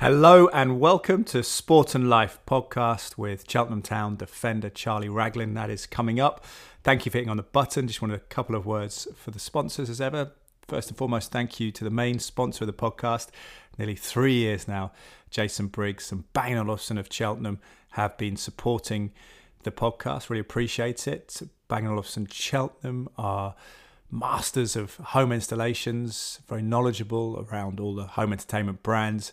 Hello and welcome to Sport and Life podcast with Cheltenham Town defender Charlie Raglan. That is coming up. Thank you for hitting on the button. Just wanted a couple of words for the sponsors as ever. First and foremost, thank you to the main sponsor of the podcast. Nearly three years now, Jason Briggs and Bang of Cheltenham have been supporting the podcast. Really appreciate it. Bang Cheltenham are masters of home installations, very knowledgeable around all the home entertainment brands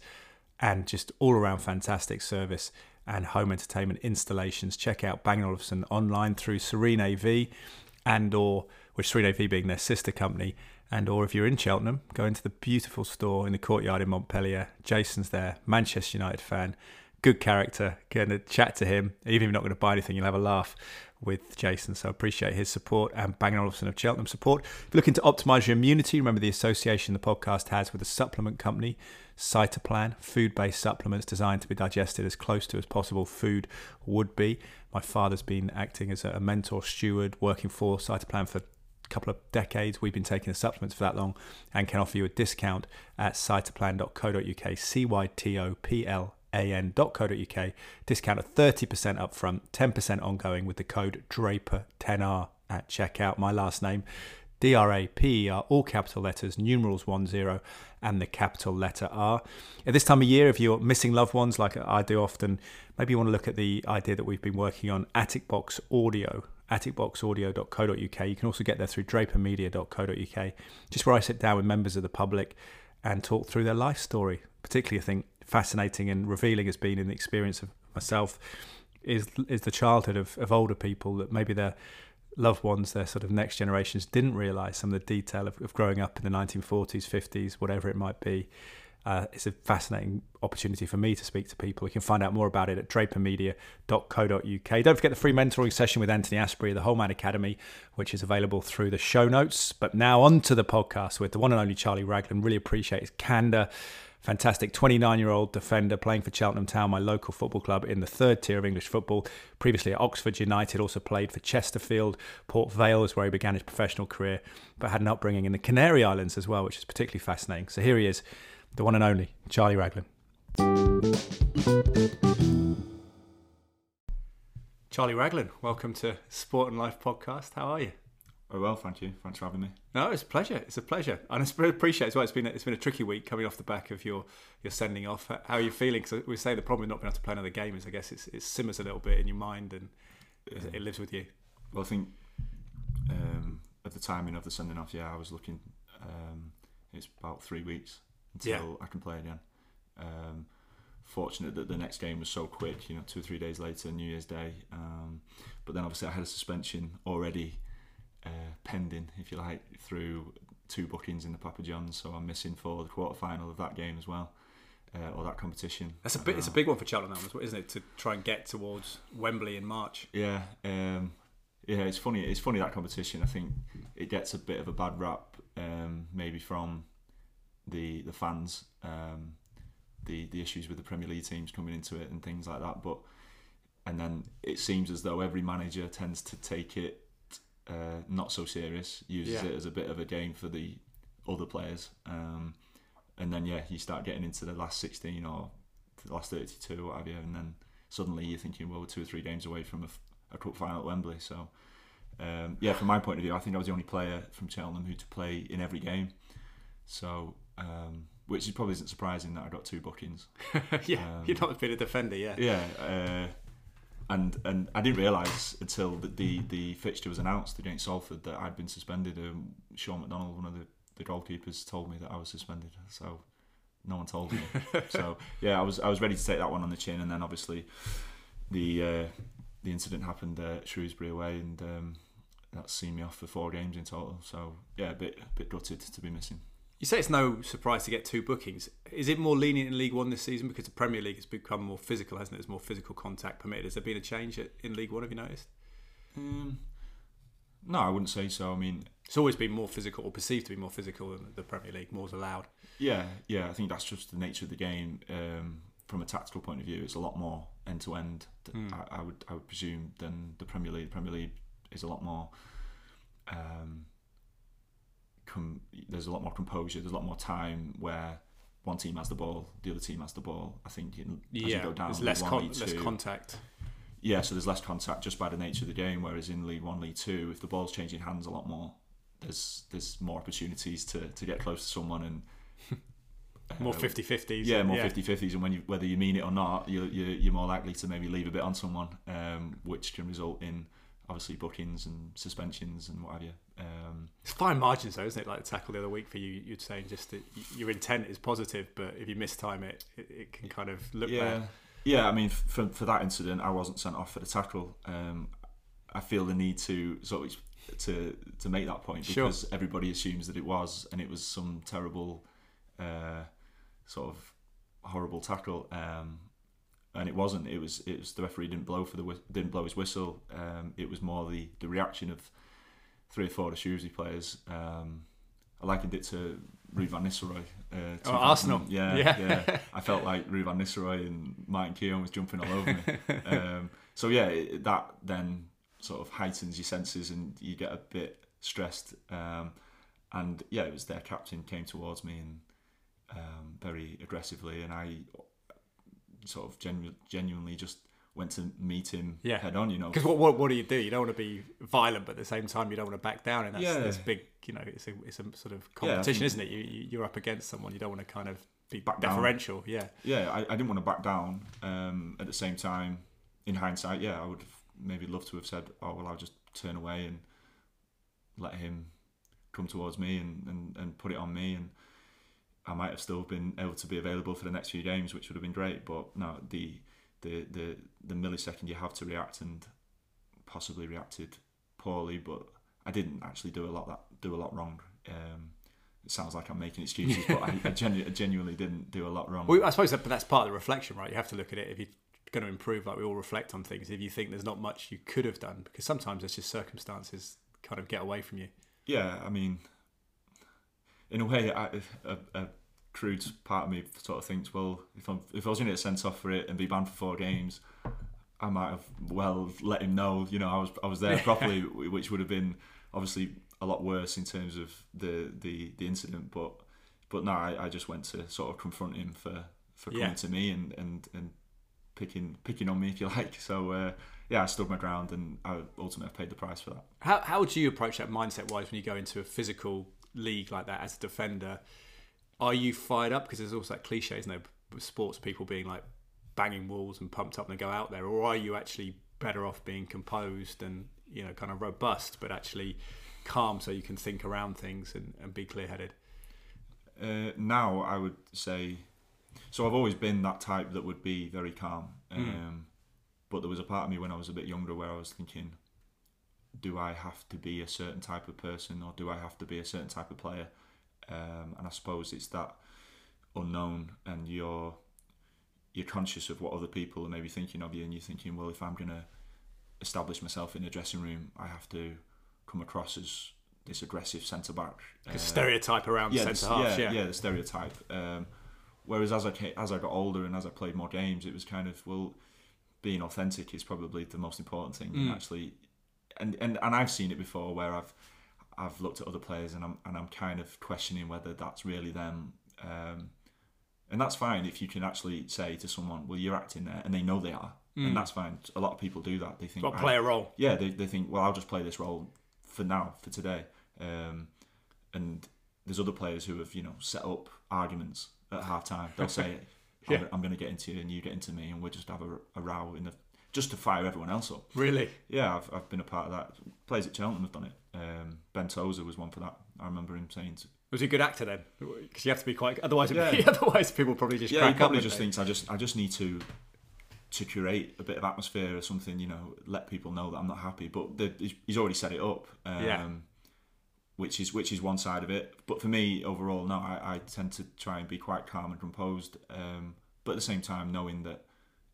and just all around fantastic service and home entertainment installations. Check out Bang Olufsen online through Serene AV and or with Serene AV being their sister company. And or if you're in Cheltenham, go into the beautiful store in the courtyard in Montpellier. Jason's there, Manchester United fan, good character. Going to chat to him. Even if you're not going to buy anything, you'll have a laugh with Jason. So appreciate his support and Bang Olufsen of Cheltenham support. If you're looking to optimize your immunity, remember the association the podcast has with a supplement company Cytoplan, food based supplements designed to be digested as close to as possible food would be. My father's been acting as a mentor steward, working for Cytoplan for a couple of decades. We've been taking the supplements for that long and can offer you a discount at cytoplan.co.uk, C Y T O P L an.co.uk. Discount of 30% upfront, 10% ongoing with the code DRAPER10R at checkout. My last name, D R A P E R, all capital letters, numerals 10, and the capital letter R. At this time of year, if you're missing loved ones, like I do often, maybe you want to look at the idea that we've been working on Attic Box Audio, atticboxaudio.co.uk. You can also get there through drapermedia.co.uk, just where I sit down with members of the public and talk through their life story. Particularly, I think fascinating and revealing has been in the experience of myself is is the childhood of, of older people that maybe their loved ones, their sort of next generations, didn't realise some of the detail of, of, growing up in the 1940s, 50s, whatever it might be. Uh, it's a fascinating opportunity for me to speak to people. You can find out more about it at drapermedia.co.uk. Don't forget the free mentoring session with Anthony Asprey, of the Whole Man Academy, which is available through the show notes. But now on to the podcast with the one and only Charlie Raglan. Really appreciate his candour Fantastic 29 year old defender playing for Cheltenham Town, my local football club in the third tier of English football. Previously at Oxford United, also played for Chesterfield. Port Vale is where he began his professional career, but had an upbringing in the Canary Islands as well, which is particularly fascinating. So here he is, the one and only Charlie Raglan. Charlie Raglan, welcome to Sport and Life podcast. How are you? Oh well, thank you. Thanks for having me. No, it's a pleasure. It's a pleasure, and I appreciate as well. It's been a, it's been a tricky week coming off the back of your your sending off. How are you feeling? Because we say the problem with not being able to play another game is, I guess, it's, it simmers a little bit in your mind and yeah. it lives with you. Well, I think um, at the timing of the sending off, yeah, I was looking. Um, it's about three weeks until yeah. I can play again. Um, fortunate that the next game was so quick. You know, two or three days later, New Year's Day. Um, but then obviously I had a suspension already uh, pending, if you like, through two bookings in the Papa John's. So I'm missing for the quarter final of that game as well. Uh, or that competition. That's a bit. It's a big one for Cheltenham, isn't it? To try and get towards Wembley in March. Yeah, um, yeah. It's funny. It's funny that competition. I think it gets a bit of a bad rap, um, maybe from the the fans, um, the the issues with the Premier League teams coming into it and things like that. But and then it seems as though every manager tends to take it uh, not so serious, uses yeah. it as a bit of a game for the other players. Um, and then yeah, you start getting into the last 16 or the last 32 or what have you, and then suddenly you're thinking, well, we're two or three games away from a, a cup final at Wembley. So um, yeah, from my point of view, I think I was the only player from Cheltenham who to play in every game. So um, which is probably isn't surprising that I got two bookings. yeah, um, you're not been a defender, yeah. Yeah, uh, and and I didn't realise until the, the, the fixture was announced against Salford that I'd been suspended. Um, Sean McDonald, one of the, the goalkeepers, told me that I was suspended. So no one told me. so yeah, I was I was ready to take that one on the chin, and then obviously the uh, the incident happened at Shrewsbury away, and um, that's seen me off for four games in total. So yeah, a bit a bit gutted to be missing. You say it's no surprise to get two bookings. Is it more lenient in League One this season because the Premier League has become more physical, hasn't it? There's more physical contact permitted. Has there been a change in League One? Have you noticed? Um, no, I wouldn't say so. I mean, it's always been more physical or perceived to be more physical than the Premier League. More's allowed. Yeah, yeah. I think that's just the nature of the game. Um, from a tactical point of view, it's a lot more end to end. I would I would presume than the Premier League. The Premier League is a lot more. Um, com- there's a lot more composure. There's a lot more time where one team has the ball, the other team has the ball. I think in, as you go down, there's less One, con- less contact. yeah, so there's less contact just by the nature of the game. Whereas in League One, League Two, if the ball's changing hands a lot more, there's there's more opportunities to, to get close to someone and More uh, 50-50s. Yeah, more 50-50s, and when you whether you mean it or not, you're, you're, you're more likely to maybe leave a bit on someone, um, which can result in obviously bookings and suspensions and what have you. Um, It's fine margins though, isn't it? Like the tackle the other week for you, you'd saying just that your intent is positive, but if you mistime it, it, it can kind of look yeah, bad. yeah. I mean, for for that incident, I wasn't sent off for the tackle. Um, I feel the need to sort of to to make that point Sure. because everybody assumes that it was, and it was some terrible, uh, sort of horrible tackle. Um, and it wasn't. It was. It was the referee didn't blow for the didn't blow his whistle. Um, it was more the the reaction of three or four of Shrewsbury players. Um, I likened it to Ruud van Nistelrooy. Uh, Oh, 2000 Arsenal. Yeah, Yeah. yeah. I felt like Ruud van Nistelrooy and Martin Keown was jumping all over me. um, so yeah, it, that then sort of heightens your senses and you get a bit stressed. Um, and yeah, it was their captain came towards me and um, very aggressively, and I sort of genu- genuinely just went to meet him Yeah. head on. You know, Because what, what what do you do? You don't want to be violent, but at the same time, you don't want to back down, and that's, Yeah. that's big. You know, it's a it's a sort of Yeah, competition, think- isn't it? You, you you're up against someone. You don't want to kind of be Back down. deferential. Yeah, yeah, I, I didn't want to back down. Um, at the same time, in hindsight, yeah, I would have maybe loved to have said, "Oh well, I'll just turn away and let him come towards me and, and, and put it on me." And I might have still been able to be available for the next few games, which would have been great. But no, the the the, the millisecond you have to react and possibly reacted poorly, but I didn't actually do a lot that do a lot wrong. Um, it sounds like I'm making excuses, but I, I, genu- I genuinely didn't do a lot wrong. well, I suppose that, but that's part of the reflection, right? You have to look at it if you're going to improve. Like we all reflect on things. If you think there's not much you could have done, because sometimes it's just circumstances kind of get away from you. yeah, I mean, in a way, I, a, a crude part of me sort of thinks, well, if I'm if I was going to get sent off for it and be banned for four games, I might have well let him know, you know, I was I was there properly, which would have been obviously a lot worse in terms of the the, the incident. But but no, I, I just went to sort of confront him for for coming Yeah. to me and and and picking picking on me if you like. So uh, yeah, I stood my ground and I ultimately paid the price for that. How how would you approach that mindset wise when you go into a physical league like that as a defender? Are you fired up because there's also that cliche, isn't there, with sports people being like banging walls and pumped up and they go out there, or are you actually better off being composed and you know kind of robust, but actually calm so you can think around things and, and be clear headed? Uh, now I would say, so I've always been that type that would be very calm. Um, But there was a part of me when I was a bit younger where I was thinking, do I have to be a certain type of person or do I have to be a certain type of player? Um, and I suppose it's that unknown and you're you're conscious of what other people are maybe thinking of you and you're thinking, well, if I'm going to establish myself in a dressing room, I have to come across as this aggressive centre back. The Uh, stereotype around yeah, centre the- half, yeah, yeah. yeah, the stereotype. Um, whereas as I as I got older and as I played more games, it was kind of well, being authentic is probably the most important thing. And Mm. actually, and, and and I've seen it before where I've I've looked at other players and I'm and I'm kind of questioning whether that's really them. Um, and that's fine if you can actually say to someone, "Well, you're acting there," and they know they are, Mm. and that's fine. A lot of people do that. They think, Got play a role. yeah, they, they think, well, I'll just play this role for now, for today. Um, and there's other players who have, you know, set up arguments at half time. They'll say, I'm, Yeah. I'm going to get into you and you get into me, and we'll just have a, a row in the just to fire everyone else up. Really? Yeah, I've, I've been a part of that. Players at Cheltenham have done it. Um, ben Tozer was one for that. I remember him saying, to, Was he a good actor then? Because you have to be quite. Otherwise, Yeah. otherwise people probably just yeah, he probably just thinks I just I just need to to curate a bit of atmosphere or something, you know, let people know that I'm not happy. But the, he's- already set it up, um, Yeah. which is which is one side of it. But for me, overall, no, I, I tend to try and be quite calm and composed, um, but at the same time, knowing that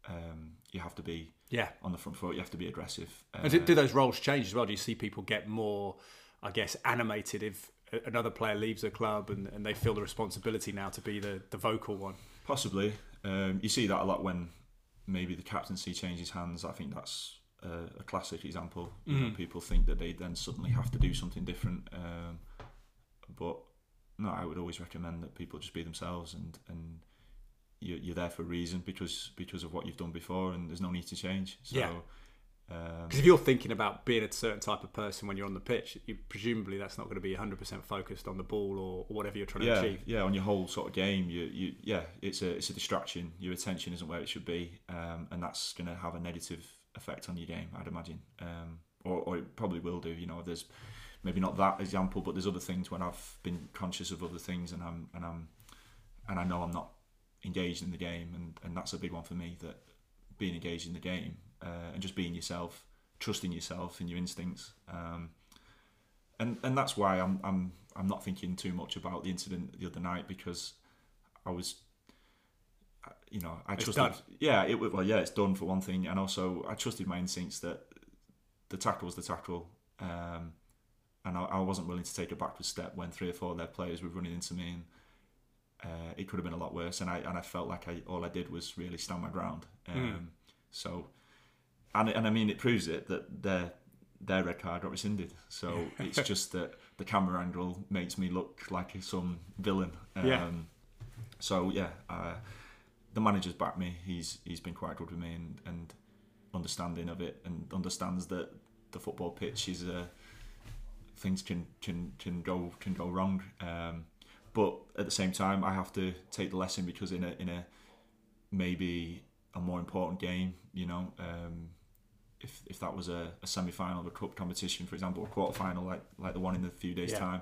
um, you have to be? Yeah. on the front foot, you have to be aggressive. Uh, do, do those roles change as well? Do you see people get more, I guess, animated if another player leaves a club and, and they feel the responsibility now to be the, the vocal one? Possibly. Um, you see that a lot when maybe the captaincy changes hands. I think that's a, a classic example. You know, Mhm. people think that they then suddenly have to do something different. Um, but no, I would always recommend that people just be themselves and and you're, you're there for a reason because because of what you've done before, and there's no need to change. So, Yeah. Um, Because if you're thinking about being a certain type of person when you're on the pitch, you, presumably that's not going to be 100% focused on the ball or, or whatever you're trying yeah, to achieve. yeah, on your whole sort of game, you, you, yeah, it's a, it's a distraction. Your attention isn't where it should be, um, and that's going to have a negative effect on your game, I'd imagine, um, or, or it probably will do. You know, there's maybe not that example, but there's other things when I've been conscious of other things, and I'm, and I'm, and I know I'm not engaged in the game, and, and that's a big one for me. That being engaged in the game uh, and just being yourself, trusting yourself and your instincts. Um, and and that's why I'm I'm I'm not thinking too much about the incident the other night because I was, you know, I trusted. done. Yeah, it well, yeah, it's done for one thing, and also I trusted my instincts that the tackle was the tackle, um, and I, I wasn't willing to take a backward step when three or four of their players were running into me, and uh, it could have been a lot worse. And I and I felt like I all I did was really stand my ground. Um, Mm. So, and and I mean it proves it that their their red card got rescinded. So it's just that the camera angle makes me look like some villain. Um, Yeah. So yeah, uh, the manager's backed me. He's he's been quite good with me and, and understanding of it and understands that the football pitch is uh, things can can can go can go wrong. Um, but at the same time, I have to take the lesson because in a in a maybe a more important game, you know, um, if if that was a, a semi final of a cup competition, for example, a quarter final like like the one in a few days' Yeah. time,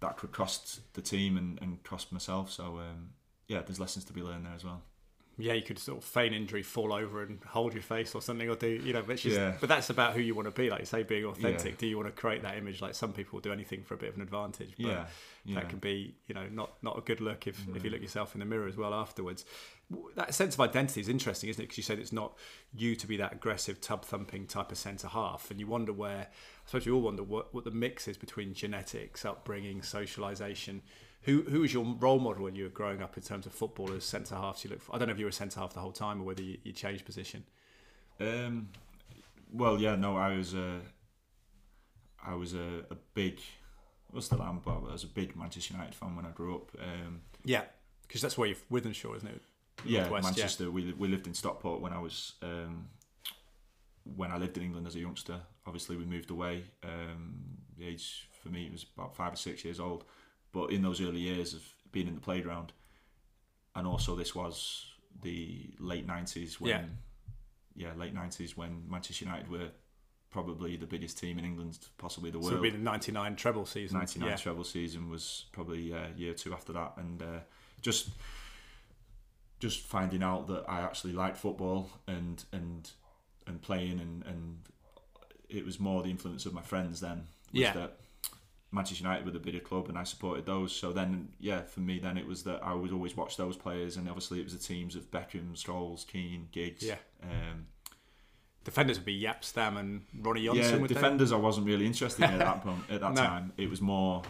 that could cost the team and, and cost myself. So um, yeah, there's lessons to be learned there as well. Yeah, you could sort of feign injury, fall over and hold your face or something, or do you know? But, it's just, Yeah. but that's about who you want to be. Like you say, being authentic. Yeah. Do you want to create that image? Like some people do anything for a bit of an advantage. But Yeah, yeah. that can be you know not not a good look if, if you mm. look yourself in the mirror as well afterwards that sense of identity is interesting isn't it because you said it's not you to be that aggressive tub thumping type of centre half and you wonder where I suppose you all wonder what, what the mix is between genetics upbringing socialisation who who was your role model when you were growing up in terms of footballers centre halves you look for I don't know if you were a centre half the whole time or whether you, you changed position Um, well, yeah, no, I was a, I was a, a big, well, still am, but I was a big Manchester United fan when I grew up. Um, yeah because that's where you're Wythenshawe isn't it yeah, Northwest, yeah. Manchester. We we lived in Stockport when I was um, when I lived in England as a youngster. Obviously, we moved away. Um, the age for me was about five or six years old, but in those early years of being in the playground, and also this was the late nineties when, Yeah. yeah, late nineties when Manchester United were probably the biggest team in England, possibly the world. so it'd be the 99 treble season 99 yeah. treble season was probably a year or two after that and uh, just just finding out that I actually liked football and and and playing and and it was more the influence of my friends then was Yeah. that Manchester United were the bigger club and I supported those so then yeah for me then it was that I would always watch those players and obviously it was the teams of Beckham, Scholes, Keane, Giggs Yeah. um, defenders would be Jaap Stam and Ronny Johnsen yeah, would they? defenders I wasn't really interested in at that point. At that No. time, it was more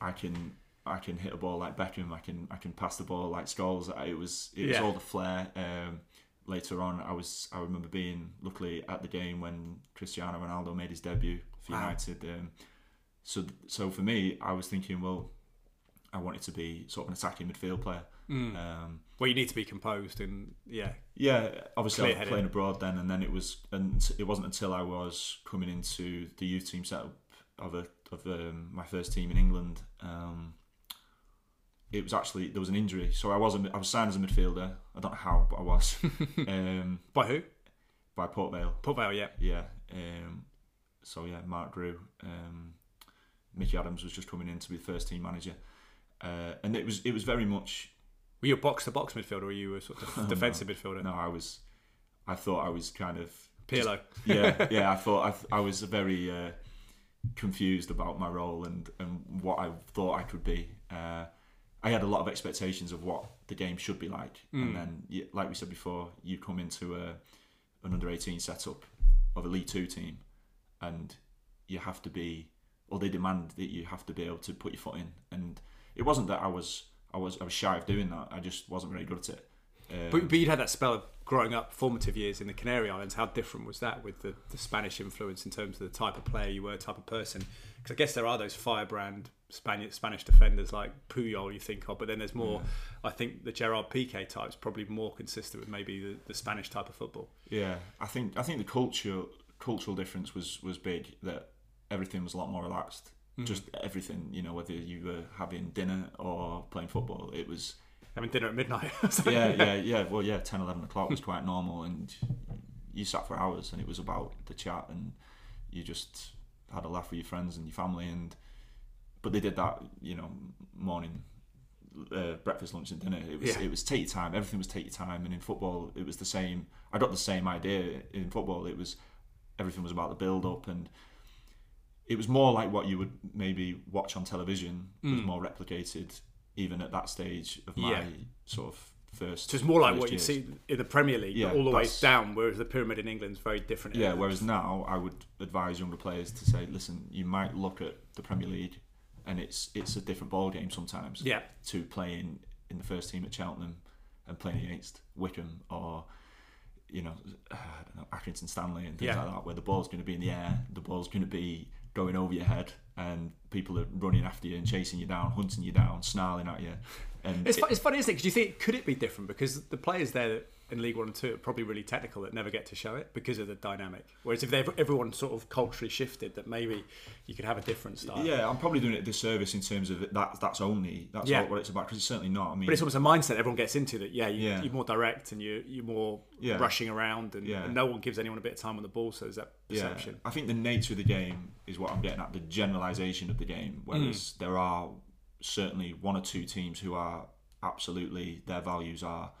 I can I can hit a ball like Beckham. I can I can pass the ball like Scholes. It was it was Yeah. all the flair. Um, later on, I was I remember being luckily at the game when Cristiano Ronaldo made his debut for Wow. United. Um, so so for me, I was thinking, well, I wanted to be sort of an attacking midfield player. Mm. Um, Well, you need to be composed and yeah, yeah, obviously I was playing abroad then, and then it was, and it wasn't until I was coming into the youth team setup of a of um, my first team in England. Um, it was actually there was an injury, so I was a, I was signed as a midfielder. I don't know how, but I was um, by who? by Port Vale. Port Vale, yeah. Yeah. Um, so yeah, Mark Grew, um, Mickey Adams was just coming in to be the first team manager, uh, and it was it was very much Were you a box to box midfielder or were you a sort of No. defensive midfielder? no, I was, I thought I was kind of Pirlo. yeah, yeah. I thought I, I was very uh, confused about my role and, and what I thought I could be. Uh, I had a lot of expectations of what the game should be like, Mm. and then, like we said before, you come into a an under eighteen setup of a League Two team, and you have to be, or they demand that you have to be able to put your foot in. And it wasn't that I was I was I was shy of doing that. I just wasn't very good at it. Um, But, but you'd had that spell of growing up, formative years in the Canary Islands. How different was that with the, the Spanish influence in terms of the type of player you were, type of person? Because I guess there are those firebrand Spanish Spanish defenders like Puyol you think of, but then there's more. I think the Gerard Piqué type's probably more consistent with maybe the, the Spanish type of football. Yeah, I think I think the culture cultural difference was was big. That everything was a lot more relaxed. Mm-hmm. Just everything, you know, whether you were having dinner or playing football, it was Having dinner at midnight. yeah, yeah, yeah. Well, yeah, 10, 11 o'clock was quite normal, and you sat for hours, and it was about the chat, and you just had a laugh with your friends and your family, and but they did that, you know, morning. Uh, breakfast, lunch, and dinner. It was Yeah. it was take your time. Everything was take your time, and in football, it was the same. I got the same idea in football. It was everything was about the build up, and it was more like what you would maybe watch on television. It was more replicated, even at that stage of my Mm. Yeah. sort of first. So it's more like what you see in the Premier League, Yeah, all the way down, whereas the pyramid in England's very different. Yeah, area. whereas now I would advise younger players to say, listen, you might look at the Premier League, and it's it's a different ball game sometimes. Yeah. To playing in the first team at Cheltenham and playing against Wycombe or you know, uh, I don't know, Accrington Stanley and things Yeah. like that, where the ball's going to be in the air, the ball's going to be going over your head, and people are running after you and chasing you down, hunting you down, snarling at you. And It's, it- it's funny, isn't it? Because you think, could it be different? Because the players there in League One and Two are probably really technical that never get to show it because of the dynamic. Whereas if they've, everyone sort of culturally shifted, that maybe you could have a different style. yeah, I'm probably doing it a disservice in terms of that. That's only that's Yeah. what it's about because it's certainly not. I mean, But it's almost a mindset everyone gets into that. Yeah, you, Yeah. you're more direct and you, you're more Yeah. rushing around, and, and no one gives anyone a bit of time on the ball. So there's that perception. Yeah, I think the nature of the game is what I'm getting at, the generalisation of the game. Whereas Mm. there are certainly one or two teams who are absolutely, their values are,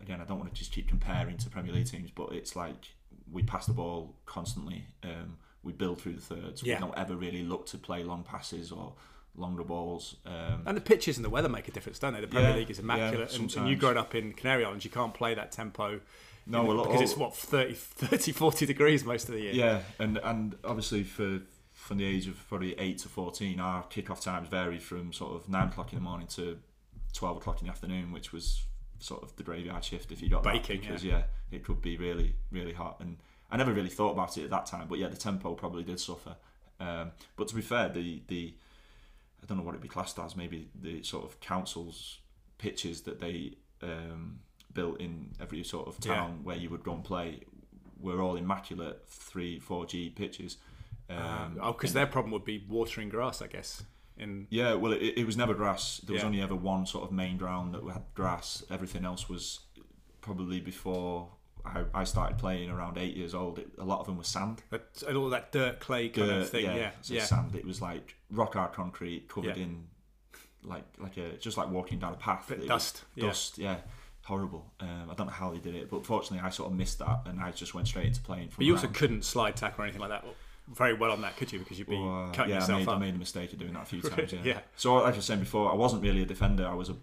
again, I don't want to just keep comparing to Premier League teams, but it's like we pass the ball constantly, um, we build through the thirds, Yeah. we don't ever really look to play long passes or longer balls. Um, And the pitches and the weather make a difference, don't they? The Premier Yeah, League is yeah, immaculate, and, and you growing up in Canary Islands, you can't play that tempo. No, in- well, because all- it's what 30, 30, 40 degrees most of the year. Yeah, and and obviously for from the age of probably eight to fourteen, our kickoff times varied from sort of nine o'clock in the morning to twelve o'clock in the afternoon, which was sort of the graveyard shift if you got Baking, that because yeah. it could be really really hot and I never really thought about it at that time, but yeah, the tempo probably did suffer. Um, but to be fair, the the I don't know what it'd be classed as, maybe the sort of council's pitches that they um, built in every sort of Yeah. town where you would go and play were all immaculate three, four G pitches. Um, oh, because their problem would be watering grass, I guess. In yeah, well, it, it was never grass. There was Yeah. only ever one sort of main ground that had grass. Everything else was probably before I, I started playing around eight years old. It, a lot of them were sand. but- and all that dirt clay kind Dirt, of thing. Yeah, so yeah. sand. It was like rock hard concrete covered Yeah. in like like a just like walking down a path. Dust, yeah. dust. Yeah, horrible. Um, I don't know how they did it, but fortunately, I sort of missed that, and I just went straight into playing. From But you also around. couldn't slide tackle or anything like that very well on that, could you? Because you'd be Well, uh, cutting yeah, I yourself made, I made a mistake of doing that a few times. Yeah. Yeah. So, like I was saying before, I wasn't really a defender. I was a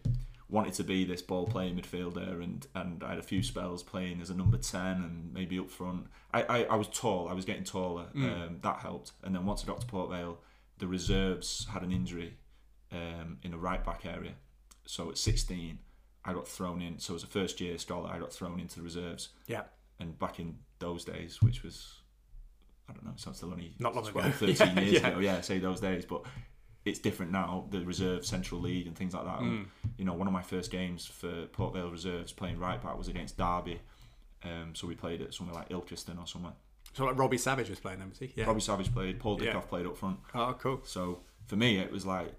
wanted to be this ball playing midfielder, and and I had a few spells playing as a number ten and maybe up front. I I, I was tall. I was getting taller. Mm. Um, that helped. And then once I got to Port Vale, the reserves had an injury um, in the right back area. So at 16, I got thrown in. So as a first year scholar, I got thrown into the reserves. Yeah, And back in those days, which was, I don't know, sounds still only Not long 12, ago. 13 Yeah, years yeah. ago. Yeah, say those days. But it's different now, the reserve Central League and things like that. Mm. And, you know, one of my first games for Port Vale Reserves playing right back was against Derby. Um, so we played at somewhere like Ilkeston or somewhere. so like Robbie Savage was playing was he? Yeah. Robbie Savage played, Paul Dickov Yeah. played up front. Oh, cool. So for me, it was like,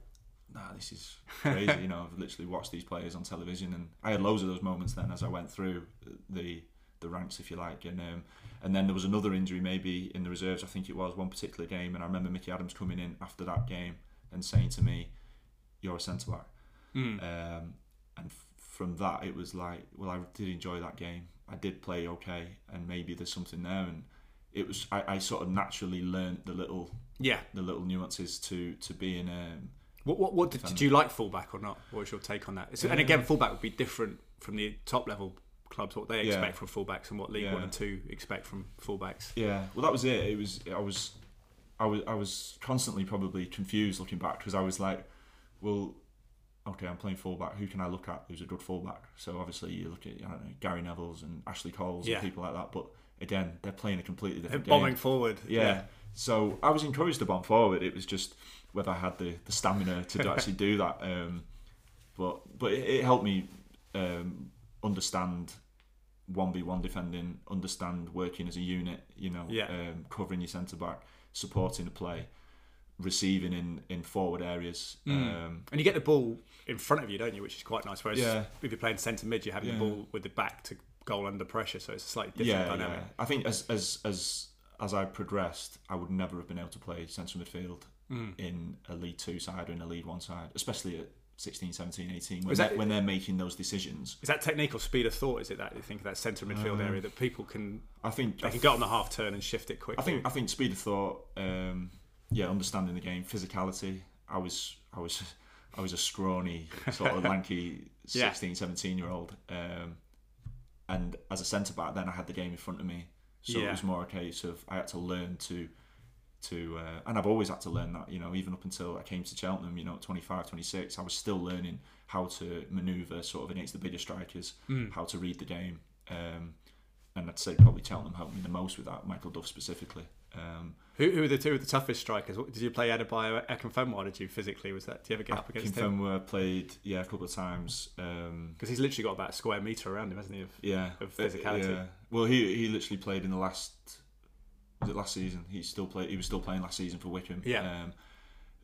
nah, this is crazy. you know, I've literally watched these players on television, and I had loads of those moments then as I went through the the ranks, if you like. And um, and then there was another injury, maybe in the reserves. I think it was one particular game, and I remember Mickey Adams coming in after that game and saying to me, "You're a centre back." Mm. Um, and f- from that, it was like, well, I did enjoy that game. I did play okay, and maybe there's something there. And it was, I, I sort of naturally learned the little Yeah. the little nuances to to being um, What what, what did, did you like fullback or not? What was your take on that? It's- and again, fullback would be different from the top level clubs, what they Yeah. expect from fullbacks and what League Yeah. One and Two expect from fullbacks. yeah well that was it it was I was I was I was constantly probably confused looking back because I was like well okay, I'm playing fullback. Who can I look at who's a good fullback? So obviously you look at I don't know, Gary Neville's and Ashley Coles Yeah. and people like that. But again, they're playing a completely They're different bombing game. forward. Yeah. So I was encouraged to bomb forward. It was just whether I had the, the stamina to actually do that. Um, but but it, it helped me um, understand one v one defending, understand working as a unit. You know, Yeah. um, covering your centre back, supporting the play, receiving in in forward areas. Mm. Um, And you get the ball in front of you, don't you? Which is quite nice. Whereas Yeah. if you're playing centre mid, you're having Yeah. the ball with the back to goal under pressure, so it's a slightly different yeah, dynamic. yeah. I think as as as as I progressed, I would never have been able to play central midfield Mm. in a lead Two side or in a lead One side, especially at 16, 17, 18, when, that- they're, when they're making those decisions. Is that technique or speed of thought? Is it that you think of that centre midfield Um, area that people can I think they can get on the half turn and shift it quickly? I think I think speed of thought, um, yeah, understanding the game, physicality. I was I was I was a scrawny sort of lanky Yeah. 16, 17 year old, um, and as a centre back, then I had the game in front of me, so Yeah. it was more a case of I had to learn to. To, uh, and I've always had to learn that, you know, even up until I came to Cheltenham, you know, at 25, 26, I was still learning how to manoeuvre sort of against the bigger strikers, Mm. how to read the game. Um, and I'd say probably Cheltenham helped me the most with that, Michael Duff specifically. Um, Who, who are the two of the toughest strikers? Did you play Adebayo, Akinfenwa? Did you physically? Was that? Do you ever get up against him? Kimpembe played, yeah, a couple of times. Um, Because he's literally got about a square meter around him, hasn't he? Of- yeah, Of Uh, physicality. yeah. Well, he he literally played in the last. Was it last season? He still played. He was still playing last season for Wycombe. Yeah. Um,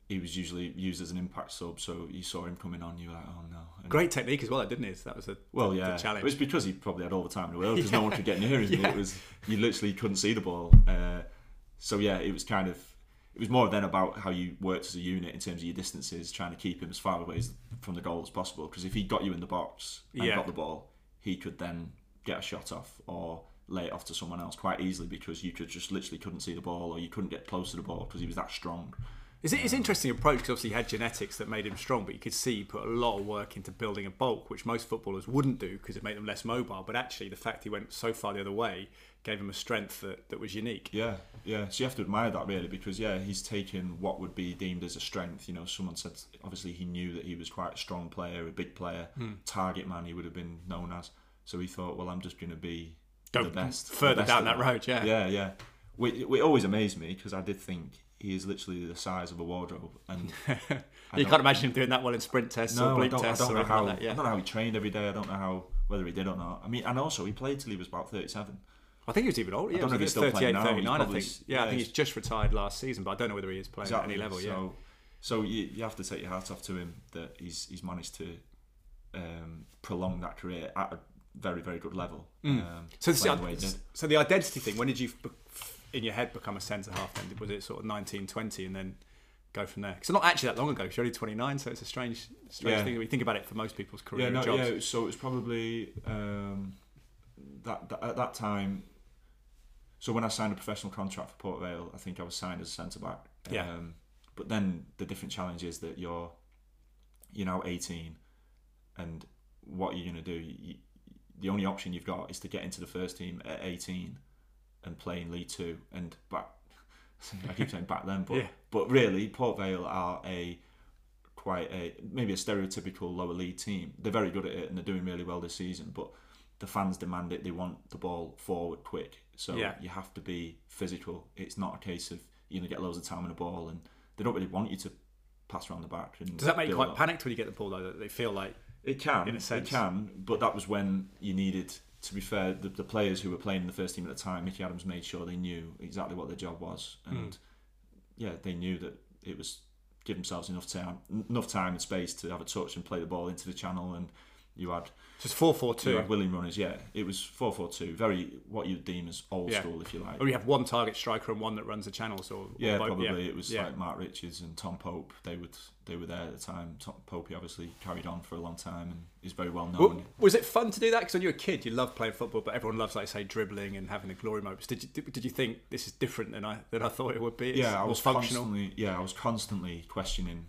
he was usually used as an impact sub, so you saw him coming on. You were like, oh no. And- Great technique as well, didn't he? That was a Well, yeah, challenge. it was because he probably had all the time in the world because no one could get near him. Yeah. It was you literally couldn't see the ball. Uh, so yeah, it was kind of it was more then about how you worked as a unit in terms of your distances, trying to keep him as far away as, from the goal as possible. Because if he got you in the box and Yeah. got the ball, he could then get a shot off or lay it off to someone else quite easily because you could just literally couldn't see the ball or you couldn't get close to the ball because he was that strong. Is it, it's an interesting approach because obviously he had genetics that made him strong, but you could see he put a lot of work into building a bulk, which most footballers wouldn't do because it made them less mobile. But actually, the fact he went so far the other way gave him a strength that, that was unique. Yeah, yeah. So you have to admire that really because yeah, he's taken what would be deemed as a strength. You know, someone said obviously he knew that he was quite a strong player, a big player, Hmm. target man. He would have been known as. So he thought, well, I'm just going to be Go the best, the further best down at that road, yeah. yeah, yeah. Which, it always amazed me because I did think he is literally the size of a wardrobe, and I you can't imagine him doing that well in sprint tests no, or I bleep don't, I tests don't or know how. like that. Yeah. I don't know how he trained every day. I don't know how whether he did or not. I mean, and also he played till he was about 37. I think he was even older. Yeah, I don't know if he's still playing now. He's 39, I think. Yeah, I think he's- just retired last season, but I don't know whether he is playing at any level. Yeah. So, so you, you have to take your hat off to him that he's he's managed to um, prolong that career at a very very good level. Um, Mm. So, this, the way so the identity thing. When did you, in your head, become a centre half? Then was it sort of nineteen twenty, and then go from there? Because not actually that long ago. you're only twenty nine, so it's a strange, strange Yeah. thing. You think about it for most people's career yeah, no, jobs. yeah. So it was probably um, that, that at that time. So when I signed a professional contract for Port Vale, I think I was signed as a centre back. Yeah. Um, but then the different challenge is that you're you're now 18, and what are you're going to do? You, the only option you've got is to get into the first team at 18 and play in League Two. And back, I keep saying back then, but Yeah. but really, Port Vale are a quite a maybe a stereotypical lower league team. They're very good at it and they're doing really well this season, but the fans demand it. They want the ball forward quick, so Yeah. you have to be physical. It's not a case of you're gonna get loads of time in the ball, and they don't really want you to pass around the back. And Does that make you quite up. panicked when you get the ball though? That they feel like It can, in a sense? it can, but that was when you needed. To be fair, the, the players who were playing in the first team at the time, Mickey Adams made sure they knew exactly what their job was, Hmm. and yeah, they knew that it was give themselves enough time, enough time and space to have a touch and play the ball into the channel, and you had just four four you two. had willing runners. Yeah, it was four four two, very what you'd deem as old Yeah. school, if you like. Or you have one target striker and one that runs the channels, or Yeah, both- probably it was yeah. like Marc Richards and Tom Pope. They would they were there at the time. Tom Pope obviously carried on for a long time and is very well known. Well, was it fun to do that? Because when you were a kid, you loved playing football, but everyone loves, like, say, dribbling and having the glory moments. Did you did, did you think this is different than I than I thought it would be? It's yeah, I was functional. yeah, I was constantly questioning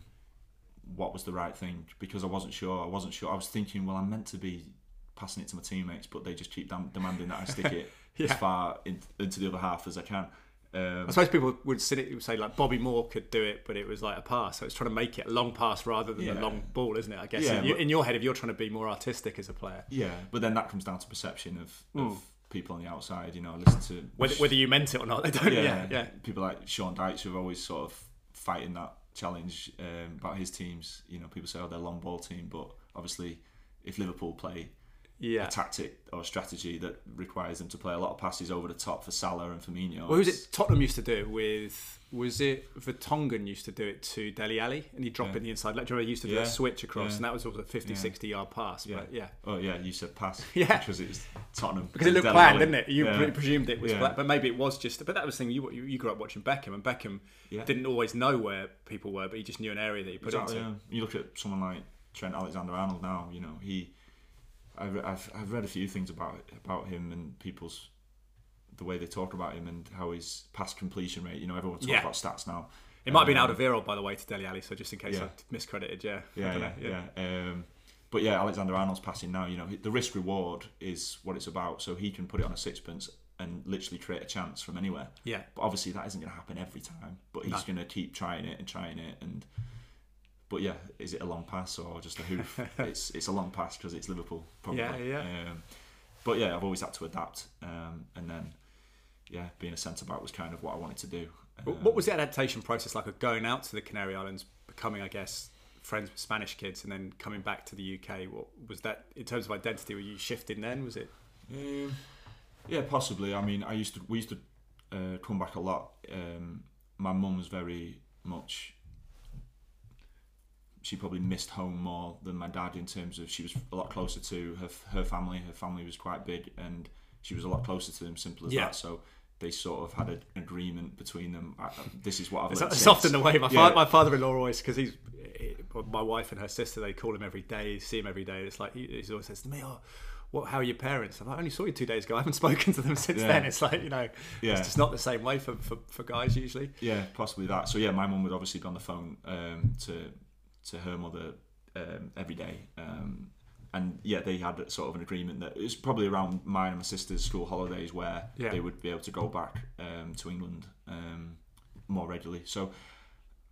what was the right thing because I wasn't sure. I wasn't sure. I was thinking, well, I'm meant to be passing it to my teammates, but they just keep dam- demanding that I stick it Yeah. as far in, into the other half as I can. Um, I suppose people would sit it, would say like Bobby Moore could do it, but it was like a pass. So it's trying to make it a long pass rather than a long ball, isn't it? I guess Yeah, in, you- but- in your head, if you're trying to be more artistic as a player, yeah, but then that comes down to perception of, Mm. of people on the outside. You know, listen to whether, whether you meant it or not, they don't. Yeah, yeah. People like Sean Dyche who are always sort of fighting that challenge um, about his teams. You know, people say, "Oh, they're long ball team," but obviously, if Liverpool play yeah. a tactic or strategy that requires them to play a lot of passes over the top for Salah and Firmino. Well, who's it? Tottenham used to do it with. Was it Vertonghen used to do it to Dele Alli, and he'd drop Yeah. in the inside. Like, remember he used to do Yeah. a switch across, Yeah. and that was also a 50, Yeah. 60 yard pass. Yeah. But yeah, Oh yeah, you said pass. Yeah. because it's Tottenham. because it looked Dele planned, didn't it? You presumed it was, planned, but maybe it was just. But that was the thing. You you grew up watching Beckham, and Beckham didn't always know where people were, but he just knew an area that he put Exactly, into. You look at someone like Trent Alexander-Arnold now. You know, he. I've, I've, I've read a few things about about him and people's the way they talk about him and how his pass completion rate. You know, everyone talks Yeah. about stats now. It might have been Um, Alderweireld, by the way, to Dele Alli. So just in case Yeah. I miscredited, yeah, I Yeah, don't yeah, know, yeah. Um, but yeah, Alexander Arnold's passing now. You know, the risk reward is what it's about. So he can put it on a sixpence and literally create a chance from anywhere. yeah. But obviously, that isn't going to happen every time. But he's No. going to keep trying it and trying it. And but yeah, is it a long pass or just a hoof? it's it's a long pass because it's Liverpool. Probably. Yeah, yeah. Um, but yeah, I've always had to adapt. Um, and then yeah, being a centre back was kind of what I wanted to do. What- Um, What was the adaptation process like of going out to the Canary Islands, becoming, I guess, friends with Spanish kids, and then coming back to the UK? What was that in terms of identity? Were you shifting then? Was it? Um, yeah, possibly. I mean, I used to we used to uh, come back a lot. Um, my mum was very much. She probably missed home more than my dad in terms of she was a lot closer to her her family. Her family was quite big, and she was a lot closer to them. Simple as Yeah. that. So they sort of had an agreement between them. I, this is what I've It's, it's often the way. My, Yeah. fa- my father-in-law always because he's my wife and her sister. They call him every day, see him every day. It's like he, he always says to me, "Oh, what? How are your parents?" I'm like, "I only saw you two days ago. I haven't spoken to them since Yeah. then." It's like you know, Yeah. it's just not the same way for, for, for guys usually. Yeah, possibly that. So yeah, my mum would obviously be on the phone um, to to her mother um, every day, um, and yeah, they had sort of an agreement that it was probably around mine and my sister's school holidays where Yeah. they would be able to go back um, to England um, more regularly. So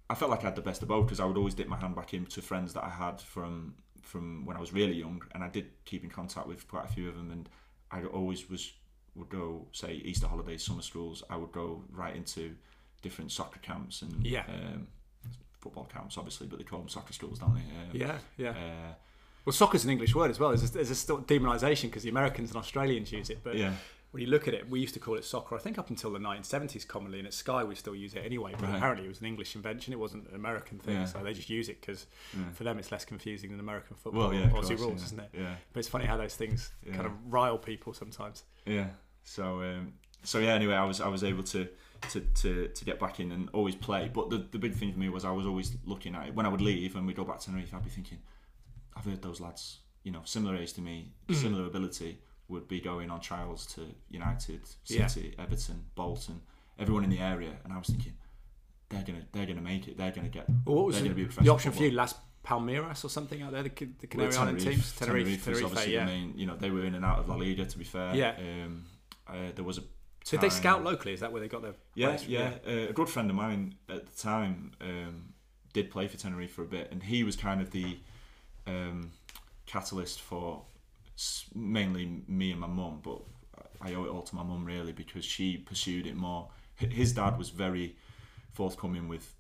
I felt like I had the best of both because I would always dip my hand back into friends that I had from from when I was really young, and I did keep in contact with quite a few of them, and I always was would go say Easter holidays, summer schools. I would go right into different soccer camps and Yeah. um, football camps, obviously, but they call them soccer schools, don't they? Um, Yeah, yeah. Uh, Well, soccer's an English word as well. There's a, there's a still demonisation because the Americans and Australians use it, but yeah. when you look at it, we used to call it soccer. I think up until the 1970s commonly, and at Sky we still use it anyway. But Right. apparently it was an English invention. It wasn't an American thing, Yeah. so they just use it because Yeah. for them it's less confusing than American football Well, yeah, Aussie course, rules, isn't it? Yeah. But it's funny how those things kind of rile people sometimes. Yeah. So um, so yeah. Anyway, I was I was able to, to, to, to get back in and always play. But the, the big thing for me was I was always looking at it when I would leave and we'd go back to Tenerife. I'd be thinking, I've heard those lads, you know, similar age to me, Mm-hmm. similar ability, would be going on trials to United, Yeah. City, Everton, Bolton, everyone in the area, and I was thinking. They're gonna, they're gonna make it. They're gonna get. Well, what was they're the, gonna be the option for football. you? Las Palmeiras or something out there, the, the Canary Well, Island teams? Tenerife, Tenerife, was Tenerife, obviously yeah. the main. You know, they were in and out of La Liga. To be fair, Yeah. Um, uh, there was a. Did they scout locally? Is that where they got their Yeah, from? yeah. Uh, a good friend of mine at the time um, did play for Tenerife for a bit, and he was kind of the um, catalyst for mainly me and my mum. But I owe it all to my mum really because she pursued it more. His dad was very forthcoming with.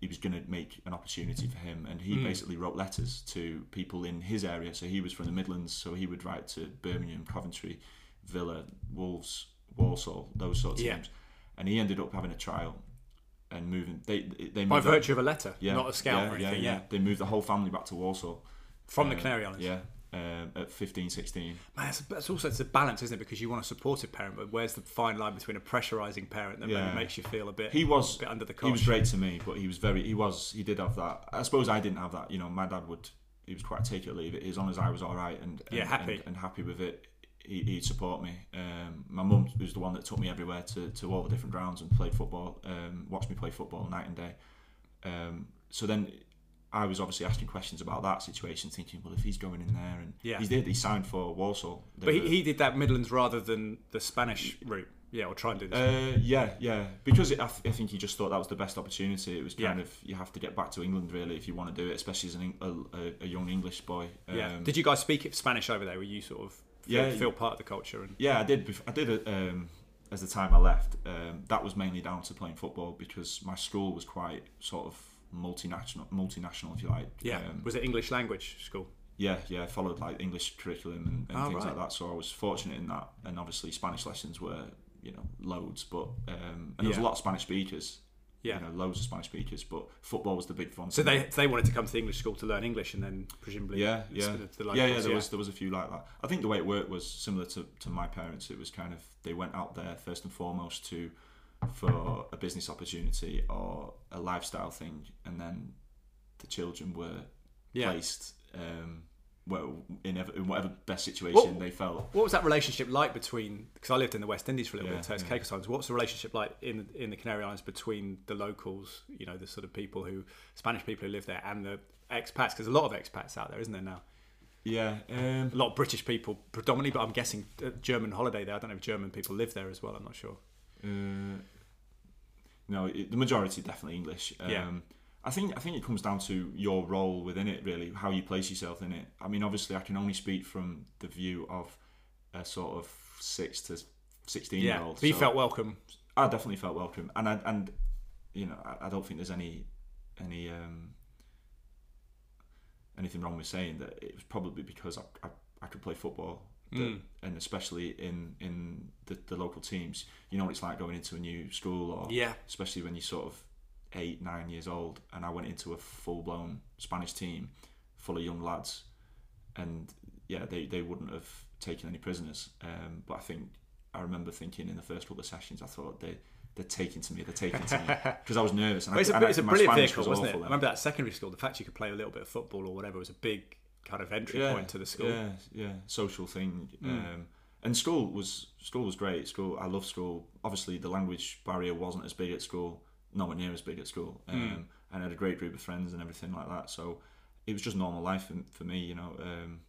He was going to make an opportunity for him, and he Mm. basically wrote letters to people in his area. So he was from the Midlands, so he would write to Birmingham, Coventry, Villa, Wolves, Walsall, those sorts of Yeah. teams. And he ended up having a trial and moving. They they By that- virtue of a letter, yeah, not a scout yeah, or anything. Yeah, They moved the whole family back to Walsall from the Uh, Canary Islands. Yeah, um, at 15, 16. Man, that's, that's also it's a balance, isn't it? Because you want a supportive parent, but where's the fine line between a pressurising parent that Yeah. maybe makes you feel a bit He was a bit under the he was great to me, but he was very he was he did have that. I suppose I didn't have that. You know, my dad would he was quite take it or leave it. As long as I was all right and, and Yeah, happy. and, and happy with it, he, he'd support me. Um, my mum was the one that took me everywhere to, to all the different grounds and played football. Um, watched me play football night and day. Um, so then I was obviously asking questions about that situation, thinking, well, if he's going in there, and Yeah. he did, he signed for Walsall. They But he, were- he did that Midlands rather than the Spanish route. Yeah, or try and do this. Uh, yeah, yeah. Because it, I, th- I think he just thought that was the best opportunity. It was kind Yeah. of you have to get back to England really if you want to do it, especially as an, a, a, young English boy. yeah. Um, Did you guys speak Spanish over there? Were you sort of Yeah. feel part of the culture? And Yeah, I did. I did it um, as the time I left. Um, that was mainly down to playing football because my school was quite sort of multinational, multinational if you like. yeah, Um, was it English language school? yeah, yeah. Followed like English curriculum and, and Oh, things right. like that. So I was fortunate in that. And obviously Spanish lessons were you know loads, but um, and there was a lot of Spanish speakers. Yeah. You know, loads of Spanish speakers, but football was the big one. So they they wanted to come to the English school to learn English, and then presumably Yeah, yeah, sort of the yeah, yeah. There was there was a few like that. I think the way it worked was similar to, to my parents. It was kind of they went out there first and foremost to for a business opportunity or a lifestyle thing, and then the children were Yeah. placed um, well in, ever, in whatever best situation What- they felt. What was that relationship like between? Because I lived in the West Indies for a little Yeah, bit, Turks yeah. Caicos times. What's the relationship like in in the Canary Islands between the locals, you know, the sort of people who Spanish people who live there, and the expats? Because a lot of expats out there, isn't there now? Yeah, um, A lot of British people predominantly, but I'm guessing uh, German holiday there. I don't know if German people live there as well. I'm not sure. Uh, no, it, the majority definitely English. Um, Yeah. I think I think it comes down to your role within it, really, how you place yourself in it. I mean, obviously, I can only speak from the view of a sort of six to sixteen year Yeah, old. but you felt welcome. I definitely felt welcome, and I, and you know, I, I don't think there's any any um, anything wrong with saying that it was probably because I, I, I could play football, that, Mm. and especially in in the, the local teams. You know what it's like going into a new school, or Yeah, especially when you're sort of eight, nine years old. And I went into a full blown Spanish team full of young lads, and yeah, they, they wouldn't have taken any prisoners. Um, but I think I remember thinking in the first couple of sessions, I thought they they're taking to me, they're taking to me because I was nervous. And But it's I, a, and it's a my brilliant Spanish vehicle, was wasn't it? I remember that secondary school. The fact you could play a little bit of football or whatever was a big kind of entry point to the school. Yeah, yeah, social thing. Mm. Um, and school was school was great. School, I love school. Obviously, the language barrier wasn't as big at school, nowhere near as big at school. Um, Mm. And I had a great group of friends and everything like that. So it was just normal life for, for me, you know. Um,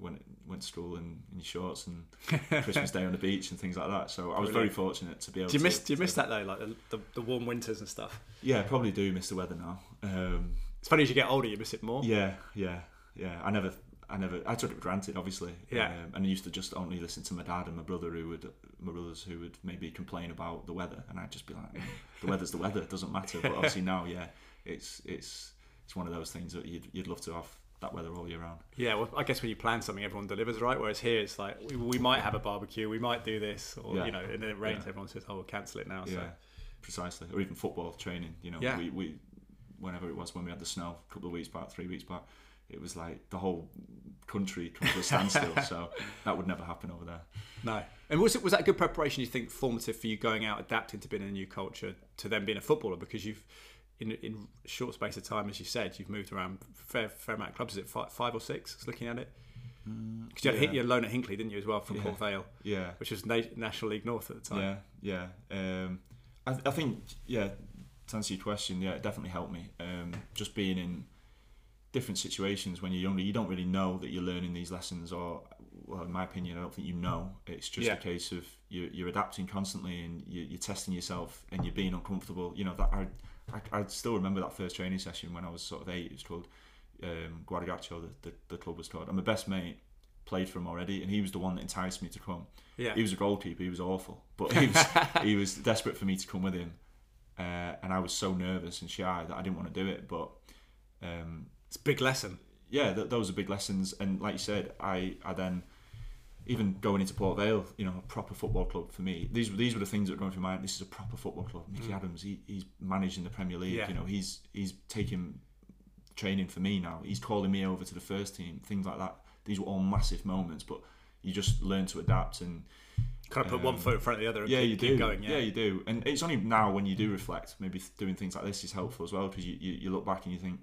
went went to school in, in your shorts and Christmas Day on the beach and things like that. So I was very fortunate to be able. Do you to, miss Do you to- miss that though, like the, the, the warm winters and stuff? Yeah, I probably do miss the weather now. Um, It's funny as you get older, you miss it more. yeah, yeah, yeah. I never, I never, I took it for granted, obviously. Yeah. Um, and I used to just only listen to my dad and my brother, who would, my brothers who would maybe complain about the weather, and I'd just be like, "Mm, the weather's the weather, it doesn't matter. But obviously now, yeah, it's it's it's one of those things that you'd you'd love to have that weather all year round. Yeah, well, I guess when you plan something, everyone delivers, right? Whereas here, it's like we, we might have a barbecue, we might do this, or Yeah. you know, and then it rains. Yeah. Everyone says, "Oh, we'll cancel it now." So. Yeah, precisely. Or even football training. You know, Yeah. we, we whenever it was when we had the snow a couple of weeks back, three weeks back, it was like the whole country come to a standstill. so that would never happen over there. No. And was it was that good preparation? You think formative for you going out, adapting to being in a new culture, to then being a footballer because you've. In, in a short space of time, as you said, you've moved around fair, fair amount of clubs. Is it five, five or six? Looking at it, because you had yeah. a, you had loan at Hinckley, didn't you, as well from Yeah. Port Vale, Yeah. which was Na- National League North at the time. Yeah, yeah. Um, I, I think, yeah, to answer your question, yeah, it definitely helped me. Um, just being in different situations when you're younger, you don't really know that you're learning these lessons, or, well, in my opinion, I don't think you know. It's just Yeah. a case of you're, you're adapting constantly and you're, you're testing yourself and you're being uncomfortable. You know, that I, I, I still remember that first training session when I was sort of eight. It was called um, Guadagaccio, the, the, the club was called. And my best mate played for him already, and he was the one that enticed me to come Yeah. he was a goalkeeper. He was awful, but he was he was desperate for me to come with him, uh, and I was so nervous and shy that I didn't want to do it. But um, It's big lesson. yeah, th- those are big lessons. And like you said, I I then even going into Port Vale, you know, a proper football club for me. These were these were the things that were going through my mind. This is a proper football club. Micky Mm. Adams, he, he's managing the Premier League. Yeah. You know, he's he's taking training for me now. He's calling me over to the first team. Things like that. These were all massive moments, but you just learn to adapt and Kind of put one Um, foot in front of the other and yeah, keep, you keep do. going. Yeah. you do. And it's only now when you do reflect, maybe doing things like this is helpful as well because you, you, you look back and you think,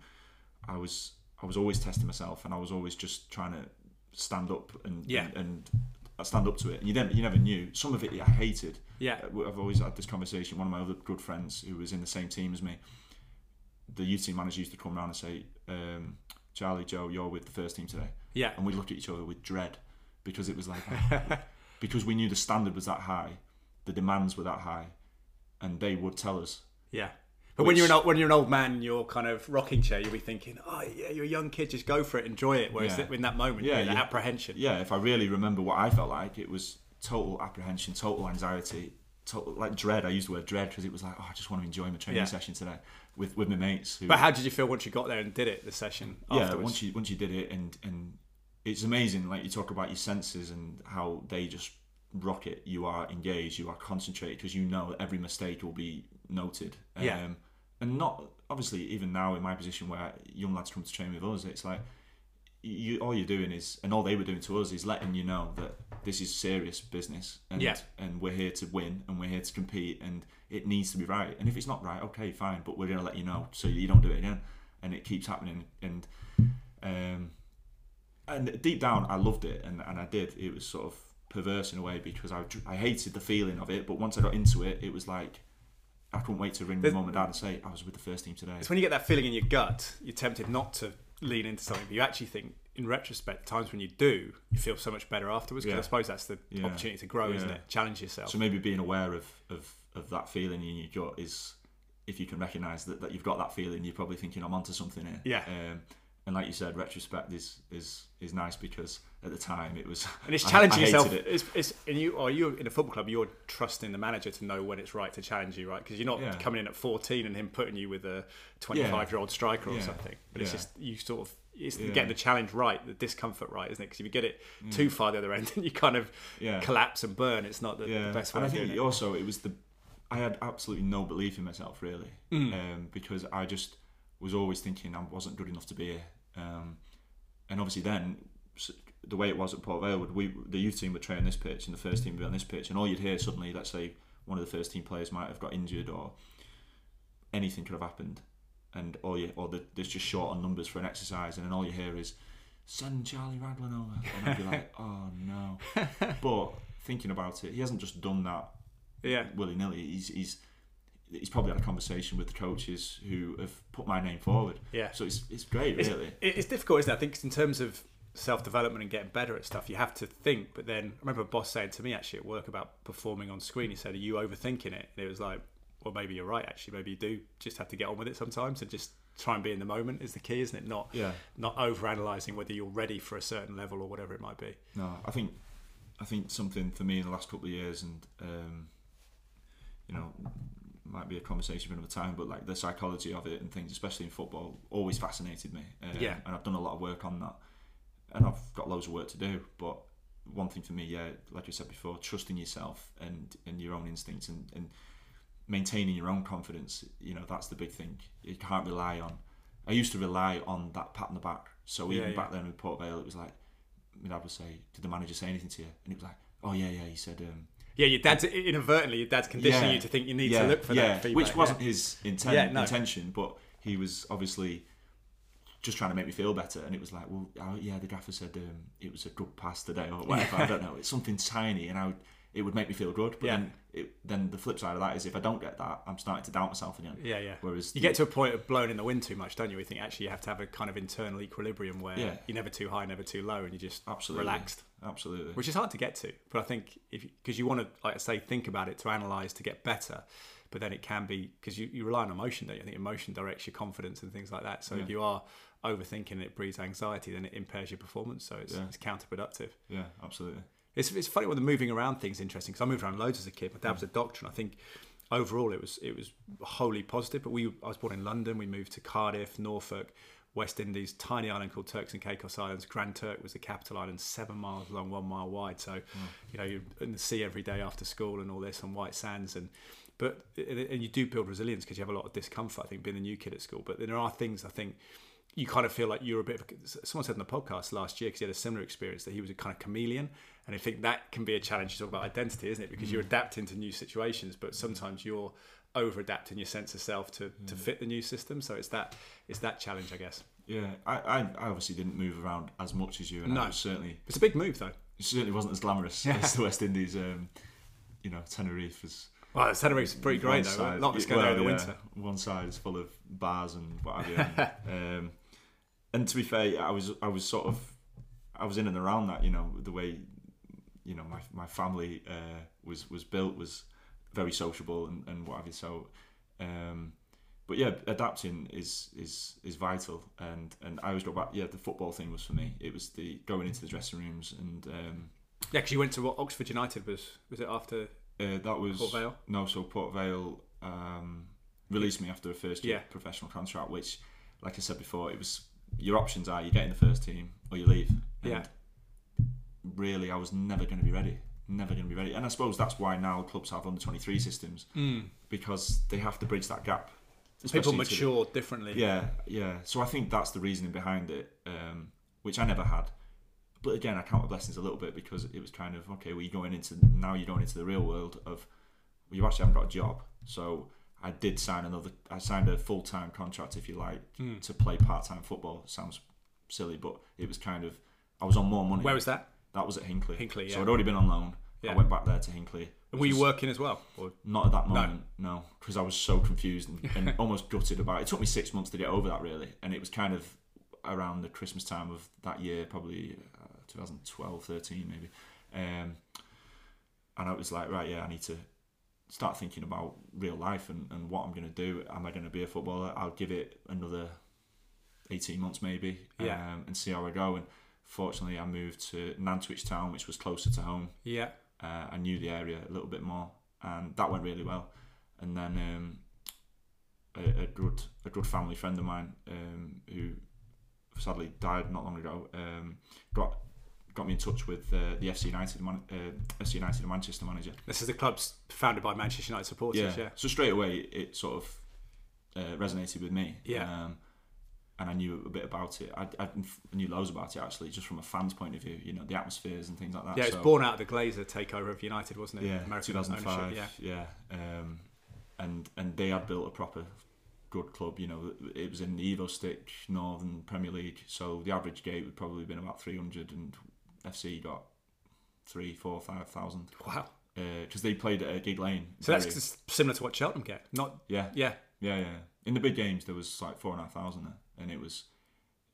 I was I was always testing myself and I was always just trying to stand up and Yeah. and, and stand up to it. And you never you never knew. Some of it I hated. Yeah. Uh, I've always had this conversation. One of my other good friends who was in the same team as me, the youth team manager used to come around and say, um, "Charlie, Joe, you're with the first team today," Yeah. and we looked at each other with dread because it was like because we knew the standard was that high, the demands were that high, and they would tell us. Yeah. But when you're an old, when you're an old man in your kind of rocking chair, you'll be thinking, "Oh yeah, you're a young kid, just go for it, enjoy it." Whereas Yeah. in that moment, Yeah, yeah, apprehension. Yeah, if I really remember what I felt like, it was total apprehension, total anxiety, total like dread. I used the word dread because it was like, oh, I just want to enjoy my training Yeah. session today with with my mates. Who, But how did you feel once you got there and did it? The session yeah, afterwards. once you once you did it, and and it's amazing. Like you talk about your senses and how they just rocket. You are engaged. You are concentrated because you know every mistake will be noted. Yeah. Um, and not obviously even now in my position where young lads come to train with us, it's like you all you're doing is and all they were doing to us is letting you know that this is serious business and Yeah. and we're here to win and we're here to compete and it needs to be right and if it's not right okay fine but we're going to let you know so you don't do it again and it keeps happening and um and deep down I loved it and, and I did it was sort of perverse in a way because I, I hated the feeling of it but once I got into it it was like I couldn't wait to ring my mum and dad and say I was with the first team today It's when you get that feeling in your gut, you're tempted not to lean into something, but you actually think, in retrospect, times when you do, you feel so much better afterwards. Because Yeah. I suppose that's the Yeah. opportunity to grow, isn't it? Challenge yourself. So maybe being aware of, of, of that feeling in your gut is if you can recognise that, that you've got that feeling, you're probably thinking I'm onto something here. Yeah. Um, and like you said, retrospect is is is nice because at the time it was. and it's challenging I hated yourself. It. It's, it's and you are you in a football club, you're trusting the manager to know when it's right to challenge you, right? Because you're not Yeah. coming in at 14 and him putting you with a 25 year old striker or Yeah. something. But it's just you sort of it's Yeah. getting the challenge right, the discomfort right, isn't it? Because if you get it too far the other end, then you kind of Yeah. collapse and burn. It's not the, Yeah. the best way and I think it. also it was the. I had absolutely no belief in myself really, Mm. um, because I just was always thinking I wasn't good enough to be here. Um, and obviously then the way it was at Port Vale, would we the youth team would train on this pitch and the first team would be on this pitch, and all you'd hear suddenly, let's say one of the first team players might have got injured or anything could have happened, and all you or the, there's just short on numbers for an exercise, and then all you hear is send Charlie Raglan over, and I'd be like, oh no. But thinking about it, he hasn't just done that yeah. willy nilly. He's he's he's probably had a conversation with the coaches who have put my name forward. Yeah. So it's it's great, It's, really. it- it's difficult, isn't it? I think in terms of self development and getting better at stuff, you have to think. But then I remember a boss saying to me actually at work about performing on screen. He said, "Are you overthinking it?" And it was like, "Well, maybe you're right. Actually, maybe you do just have to get on with it sometimes and just try and be in the moment is the key, isn't it? Not Yeah. not over analyzing whether you're ready for a certain level or whatever it might be. No, I think I think something for me in the last couple of years, and um, you know, might be a conversation for another time, but like the psychology of it and things, especially in football, always fascinated me. Um, Yeah. and I've done a lot of work on that, and I've got loads of work to do. But one thing for me, yeah, like you said before, trusting yourself and and your own instincts and and maintaining your own confidence. You know, that's the big thing. You can't rely on. I used to rely on that pat on the back. So Yeah, even yeah. back then with Port Vale, it was like my dad would say, "Did the manager say anything to you?" And it was like, "Oh yeah, yeah." He said, um, Yeah, your dad's inadvertently your dad's conditioning Yeah. you to think you need yeah, to look for yeah, that feedback. which wasn't his intent, no. intention, but he was obviously just trying to make me feel better. And it was like, well, oh, yeah, the gaffer said um, it was a good pass today or whatever. I don't know. It's something tiny, and I would, it would make me feel good. But Yeah. then, it, then the flip side of that is if I don't get that, I'm starting to doubt myself again. Yeah, yeah. Whereas You get to a point of blowing in the wind too much, don't you? You think actually you have to have a kind of internal equilibrium where Yeah. you're never too high, never too low, and you're just absolutely relaxed, absolutely, which is hard to get to. But I think if because you, want to, like I say, think about it to analyze to get better, but then it can be because you, you rely on emotion, don't you? I think emotion directs your confidence and things like that. So if you are overthinking and it breeds anxiety, then it impairs your performance. So it's, Yeah. it's counterproductive. yeah, absolutely. It's, it's funny when the moving around thing's interesting because I moved around loads as a kid. My dad was a mm. doctor, and I think overall it was it was wholly positive. But we I was born in London. We moved to Cardiff, Norfolk, West Indies, tiny island called Turks and Caicos Islands. Grand Turk was the capital island, seven miles long, one mile wide. So you know you're in the sea every day after school and all this on white sands and. But and you do build resilience because you have a lot of discomfort. I think being a new kid at school, but there are things I think you kind of feel like you're a bit of someone said in the podcast last year because he had a similar experience that he was a kind of chameleon and i think that can be a challenge to talk about identity isn't it because you're mm. adapting to new situations but sometimes you're over adapting your sense of self to, to fit the new system so it's that it's that challenge i guess Yeah, I, I, I obviously didn't move around as much as you, and No. Certainly it's a big move though it certainly wasn't as glamorous as the West Indies. Um, you know, Tenerife is. Well, the Tenerife's pretty great though. side- Not much yeah, going there in the well, winter. One side is full of bars and what have you. Um, and to be fair, I was I was sort of I was in and around that. You know, the way you know my my family uh, was was built was very sociable and, and what have you. So. Um, but yeah, adapting is is is vital, and and I always go back. Yeah, the football thing was for me. It was the going into the dressing rooms, and um, Yeah, because you went to what Oxford United was. Was it after? uh, that was Port Vale? No, so Port Vale um, released me after a first year Yeah. professional contract, which, like I said before, it was your options are you get in the first team or you leave. And Yeah. Really, I was never going to be ready. Never going to be ready, and I suppose that's why now clubs have under twenty three systems because they have to bridge that gap. People especially to mature differently. yeah, yeah. So I think that's the reasoning behind it, um, which I never had. But again, I count my blessings a little bit because it was kind of okay. Well, you're going into now. You're going into the real world of well, you actually haven't got a job. So I did sign another. I signed a full time contract, if you like, Hmm. to play part time football. Sounds silly, but it was kind of. I was on more money. Where was that? That? Was at Hinkley. Hinckley, So. I'd already been on loan. Yeah. I went back there to Hinckley. And were you working as well? Or not at that moment, no, because I was so confused and, and almost gutted about it. It took me six months to get over that, really, and it was kind of around the Christmas time of that year, probably uh, 2012, 13, maybe. Um, and I was like, right, yeah, I need to start thinking about real life and, and what I'm going to do. Am I going to be a footballer? I'll give it another 18 months, maybe, Yeah. um, and see how I go. And fortunately, I moved to Nantwich Town, which was closer to home yeah, uh, I knew the area a little bit more, and that went really well. And then um, a, a good a good family friend of mine um, who sadly died not long ago um, got got me in touch with uh, the FC United man, uh, FC United Manchester manager. this is the club's founded by Manchester United supporters. Yeah, So straight away it sort of uh, resonated with me. Yeah. Um, and I knew a bit about it. I, I knew loads about it actually, just from a fan's point of view. You know, the atmospheres and things like that. yeah. It was So- born out of the Glazer takeover of United, wasn't it? yeah, American 2005. ownership, Yeah, Um, and and they had built a proper good club. You know, it was in the Evo Stik Northern Premier League, so the average gate would probably have been about 300, and FC got three, four, five thousand yeah. Wow. because they played at a Gigg Lane. So that's Very- just similar to what Cheltenham get. Not yeah, yeah, yeah, yeah. In the big games, there was like four and a half thousand there, and it was.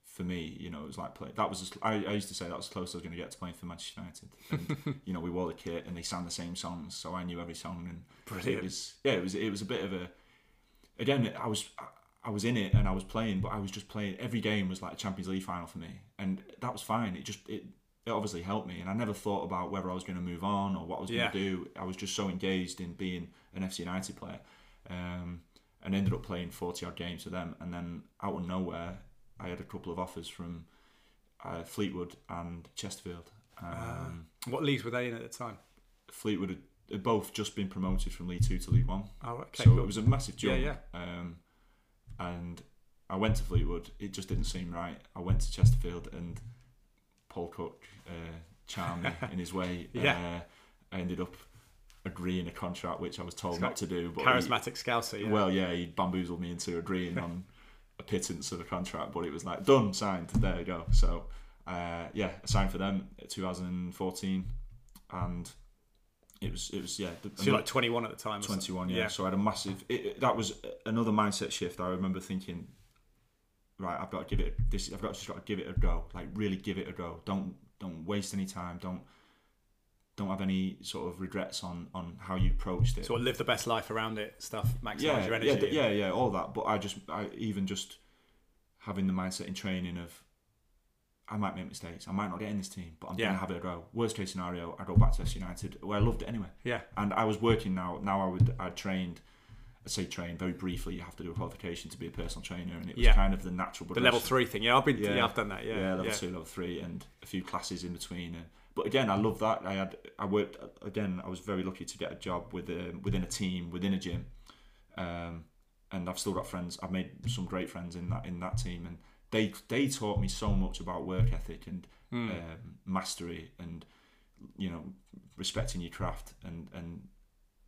For me, you know, it was like play. That was just, I, I used to say that was as close as I was going to get to playing for Manchester United. And, you know, we wore the kit and they sang the same songs, so I knew every song. And Brilliant. it was yeah, it was it was a bit of a. Again, I was I was in it and I was playing, but I was just playing. Every game was like a Champions League final for me, and that was fine. It just it it obviously helped me, and I never thought about whether I was going to move on or what I was Yeah. going to do. I was just so engaged in being an FC United player, um, and ended up playing forty odd games for them, and then out of nowhere, I had a couple of offers from uh, Fleetwood and Chesterfield. Um, what leagues were they in at the time? Fleetwood had, had both just been promoted from League Two to League One. Oh, okay. so cool. it was a massive jump. Yeah, Um, and I went to Fleetwood. It just didn't seem right. I went to Chesterfield, and Paul Cook uh, charmed me in his way. Yeah. Uh, I ended up agreeing a contract which I was told not to do. But he- Charismatic Scouser. Yeah. well, yeah, he bamboozled me into agreeing on a pittance of a contract, but it was like done, signed. There you go. So, uh, yeah, I signed for them in 2014, and it was it was yeah. The, so you're like 21 at the time. 21 yeah. Yeah. so i had a massive it, that was another mindset shift i remember thinking right i've got to give it this i've got to just got to give it a go like really give it a go don't don't waste any time don't don't have any sort of regrets on on how you approached it Sort of live the best life around it. Stuff. Maximize yeah, your yeah, energy. th- yeah, yeah, all that. But I just, I even just having the mindset in training of, I might make mistakes. I might not get in this team, but I'm Yeah. gonna have it a go. Worst case scenario, I go back to S United, where I loved it anyway. Yeah. And I was working now. Now I would, I trained. I say train very briefly. You have to do a qualification to be a personal trainer, and it was Yeah. kind of the natural. The level three thing. Yeah, I've been. Yeah. Yeah, I've done that. Yeah. Yeah, level two, level three, and a few classes in between. And, but again, I love that. I had, I worked again. I was very lucky to get a job with um, within a team, within a gym, um, and I've still got friends. I've made some great friends in that in that team, and they they taught me so much about work ethic and Hmm. um, mastery, and you know, respecting your craft, and and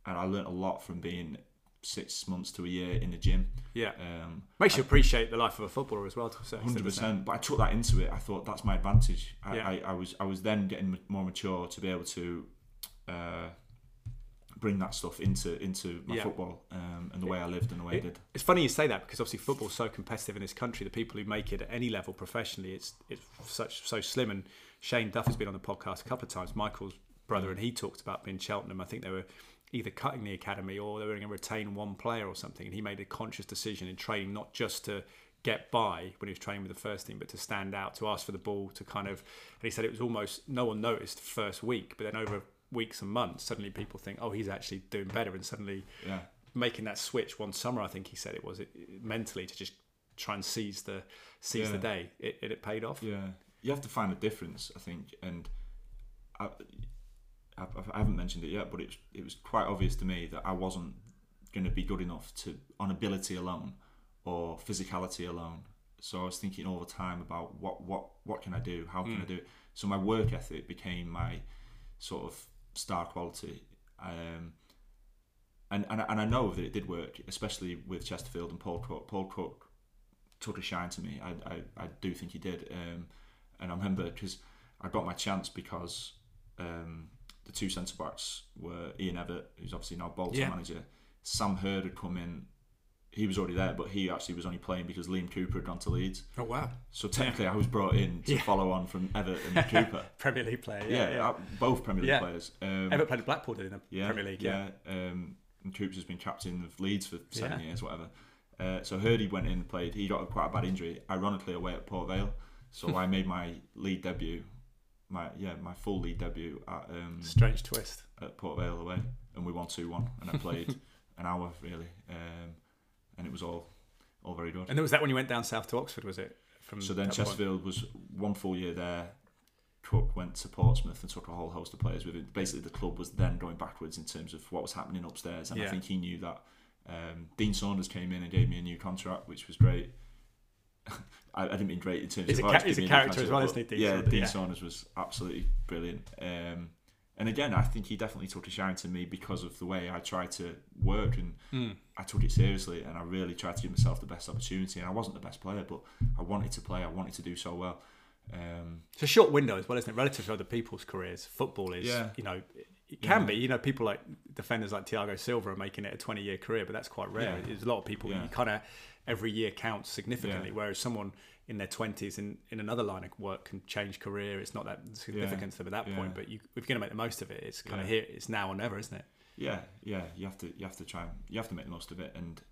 and I learnt a lot from being six months to a year in the gym. Yeah. Um, Makes you appreciate the life of a footballer as well. To a certain Hundred percent. But I took that into it. I thought that's my advantage. I, Yeah. I, I was I was then getting more mature to be able to uh, bring that stuff into into my Yeah. football um, and the way I lived and the way I did. It's funny you say that because obviously football's so competitive in this country. The people who make it at any level professionally, it's it's such so slim. And Shane Duff has been on the podcast a couple of times. Michael's brother, and he talked about being Cheltenham. I think they were either cutting the academy or they were going to retain one player or something. And he made a conscious decision in training not just to get by when he was training with the first team, but to stand out, to ask for the ball, to kind of. And he said it was almost no one noticed first week, but then over weeks and months, suddenly people think, oh, he's actually doing better, and suddenly Yeah, making that switch one summer. I think he said it was it, it- mentally to just try and seize the seize the day. It, it, it paid off. yeah. You have to find a difference, I think, and I, I, I haven't mentioned it yet, but it was, it was quite obvious to me that I wasn't going to be good enough to on ability alone or physicality alone. So I was thinking all the time about what what what can I do? How can I do it? So my work ethic became my sort of star quality. Um, and, and, I- and I know that it did work, especially with Chesterfield and Paul Cook. Paul Cook took a shine to me. I, I, I do think he did. Um, and I remember because I got my chance because um, the two centre backs were Ian Evatt, who's obviously now Bolton Yeah. manager. Sam Hird had come in. He was already there, but he actually was only playing because Liam Cooper had gone to Leeds. Oh wow, So technically, I was brought in to Yeah. follow on from Evatt and Cooper. Premier League player. Yeah, Yeah, uh, both Premier League players. Um, Ever played at Blackpool in the yeah, Premier League. Yeah. Um, and Coops has been captain of Leeds for seven years, whatever. Uh, so Hirdy went in and played. He got quite a bad injury, ironically away at Port Vale. So I made my league debut, my yeah, my full league debut at um, Strange twist. at Port Vale away, and we won two one. And I played an hour really, um, and it was all all very good. And then was that when you went down south to Oxford? Was it from? So then that point? Chesterfield was one full year there. Cook went to Portsmouth and took a whole host of players with it. Basically, the club was then going backwards in terms of what was happening upstairs, and Yeah. I think he knew that. Um, Dean Saunders came in and gave me a new contract, which was great. I, I didn't mean great in terms He's of a he's a character as well, isn't he, Dean yeah, Dean Yeah. Saunders was absolutely brilliant. Um, and again, I think he definitely took a shine to me because of the way I tried to work and Hmm. I took it seriously and I really tried to give myself the best opportunity. And I wasn't the best player, but I wanted to play. I wanted to do so well. Um, It's a short window as well, isn't it? Relative to other people's careers, football is, Yeah. you know, it can Yeah. be. You know, people like defenders like Thiago Silva are making it a 20 year career, but that's quite rare. Yeah. There's a lot of people, Yeah. you kind of, every year counts significantly, Yeah. whereas someone in their 20s in, in another line of work can change career. It's not that significant to them at that Yeah. point, but you, if you're going to make the most of it, it's kind of here, it's now or never, isn't it? yeah, yeah, you have to you have to try and you have to make the most of it. And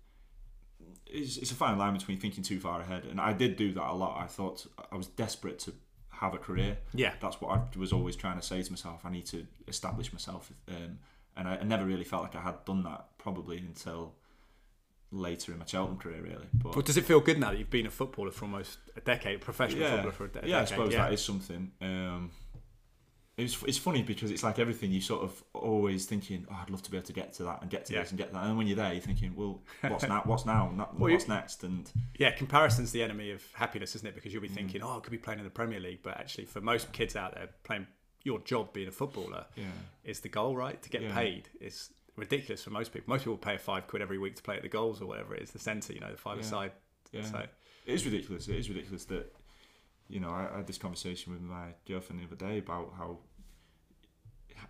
it's, it's a fine line between thinking too far ahead. And I did do that a lot. I thought I was desperate to have a career. Yeah. that's what I was always trying to say to myself. I need to establish myself, um, and I, I never really felt like I had done that probably until later in my Cheltenham career, really. But But does it feel good now that you've been a footballer for almost a decade, a professional yeah, footballer for a de- decade? yeah, I suppose that is something. Um, it's it's funny because it's like everything you sort of always thinking, oh, I'd love to be able to get to that and get to Yeah. this and get that, and when you're there, you're thinking, well, what's now? What's now? Well, What's next? And Yeah, comparison's the enemy of happiness, isn't it? Because Mm. you'll be thinking, oh, I could be playing in the Premier League, but actually, for most kids out there, playing your job being a footballer yeah, is the goal, right? To get Yeah. paid is ridiculous for most people. Most people pay a five quid every week to play at the goals or whatever it is, the centre, you know, the five Yeah. side. yeah, So it is ridiculous. It is ridiculous that you know I, I had this conversation with my girlfriend the other day about how,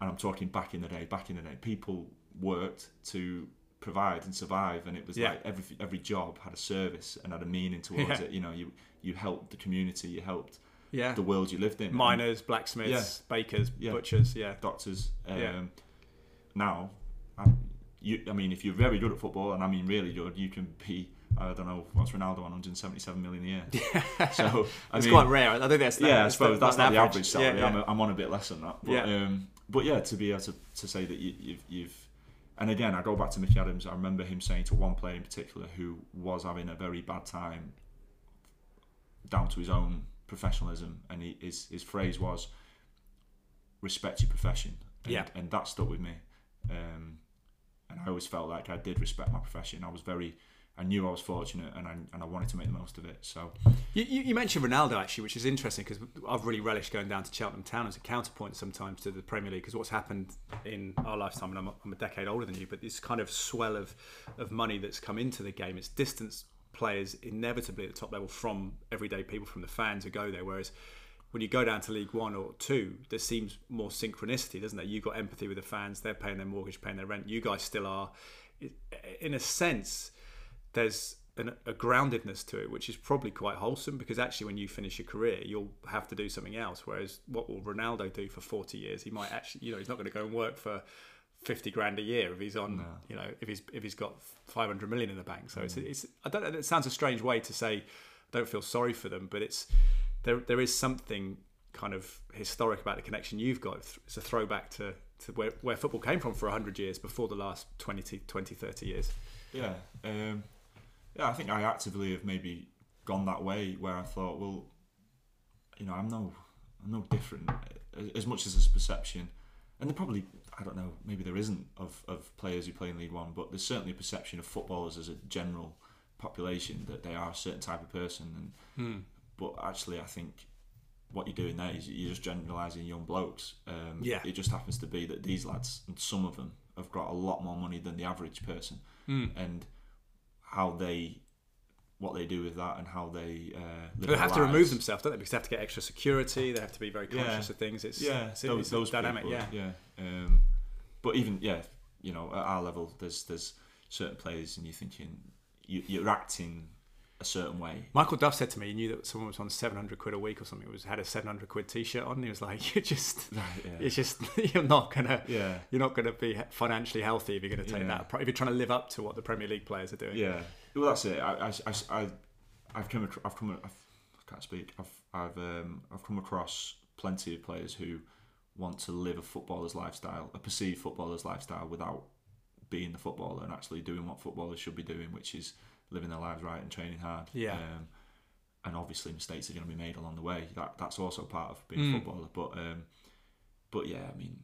and I'm talking back in the day. Back in the day, people worked to provide and survive, and it was Yeah. like every every job had a service and had a meaning towards Yeah. it. You know, you you helped the community, you helped yeah, the world you lived in. miners, blacksmiths, bakers, butchers. Yeah, doctors. Um, Yeah. Now, you, I mean, if you're very good at football, and I mean really good, you can be. I don't know what's Ronaldo on 177 million a year. So I it's mean, quite rare. I think that's yeah, I that's suppose that's not the average salary. Yeah, I'm. I'm on a bit less than that. But Yeah. um, but yeah, to be able to, to say that you, you've you've and again, I go back to Micky Adams. I remember him saying to one player in particular who was having a very bad time, down to his own professionalism, and he, his his phrase was, "Respect your profession." And, Yeah. and that stuck with me. Um, and I always felt like I did respect my profession. I was very, I knew I was fortunate, and I and I wanted to make the most of it. So You, you, mentioned Ronaldo actually, which is interesting because I've really relished going down to Cheltenham Town as a counterpoint sometimes to the Premier League because what's happened in our lifetime, and I'm a, I'm a decade older than you, but this kind of swell of, of money that's come into the game, it's distanced players inevitably at the top level from everyday people, from the fans who go there. Whereas when you go down to League One or Two, there seems more synchronicity, doesn't there? You've got empathy with the fans; they're paying their mortgage, paying their rent. You guys still are. In a sense, there's an, a groundedness to it, which is probably quite wholesome because actually, when you finish your career, you'll have to do something else. Whereas, what will Ronaldo do for 40 years? He might actually, you know, he's not going to go and work for 50 grand a year if he's on, no. you know, if he's if he's got 500 million in the bank. So mm. it's it's I don't know. It sounds a strange way to say. I don't feel sorry for them, but it's there. There is something kind of historic about the connection you've got. It's a throwback to, to where, where football came from for 100 years before the last 20, 20 30 years. Yeah. Um, yeah, I think I actively have maybe gone that way where I thought, well, you know, I'm no, I'm no different. As much as this perception, and there probably, I don't know, maybe there isn't of, of players who play in League One, but there's certainly a perception of footballers as a general population that they are a certain type of person. And hmm. But actually, I think what you're doing there is you're just generalising young blokes. Um, yeah. It just happens to be that these lads, and some of them, have got a lot more money than the average person, hmm. and how they what they do with that and how they uh, they have to remove themselves, don't they? Because they have to get extra security. They have to be very conscious yeah. of things. It's yeah, it's, those, it's those dynamic. People, yeah, yeah. Um, but even yeah, you know, at our level, there's there's certain players, and you're thinking you, you're acting a certain way. Michael Duff said to me, he knew that someone was on 700 quid a week or something. It was had a 700 quid t-shirt on. And he was like, "You're just, right, yeah. it's just, you're not gonna, yeah. you're not gonna be financially healthy if you're gonna take yeah. that. If you're trying to live up to what the Premier League players are doing." Yeah, well, that's it. I, I, I, I've come, I've come, I've, I can't speak. I've, I've, um, I've come across plenty of players who want to live a footballer's lifestyle, a perceived footballer's lifestyle, without being the footballer and actually doing what footballers should be doing, which is living their lives right and training hard. Yeah. Um, and obviously mistakes are going to be made along the way. That that's also part of being mm. a footballer. But um, but yeah, I mean,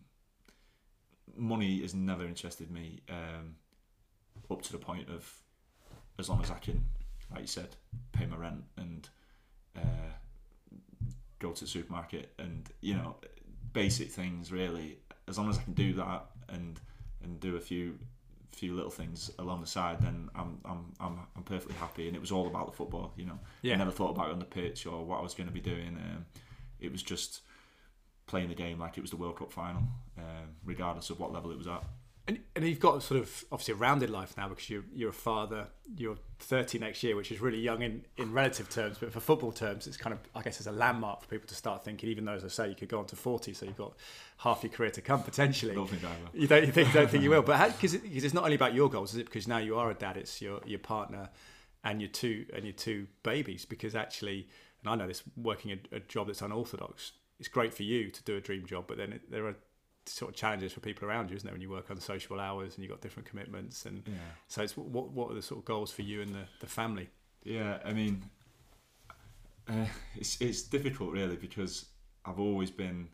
money has never interested me um, up to the point of as long as I can, like you said, pay my rent and uh, go to the supermarket and you know basic things really. As long as I can do that and and do a few few little things along the side, then I'm I'm I'm, I'm perfectly happy. And it was all about the football, you know. Yeah. I never thought about it on the pitch or what I was going to be doing. Um, it was just playing the game like it was the World Cup final, um, regardless of what level it was at. And, and you've got sort of obviously a rounded life now because you're you're a father. You're 30 next year, which is really young in, in relative terms, but for football terms, it's kind of I guess it's a landmark for people to start thinking. Even though, as I say, you could go on to 40, so you've got half your career to come potentially. Don't think I will. You don't you think, don't think you will, but because it, it's not only about your goals, is it? Because now you are a dad, it's your your partner and your two and your two babies. Because actually, and I know this, working a, a job that's unorthodox, it's great for you to do a dream job, but then it, there are sort of challenges for people around you, isn't it? When you work on social hours and you've got different commitments, and yeah. so it's what what are the sort of goals for you and the, the family? Yeah, I mean, uh, it's it's difficult really because I've always been.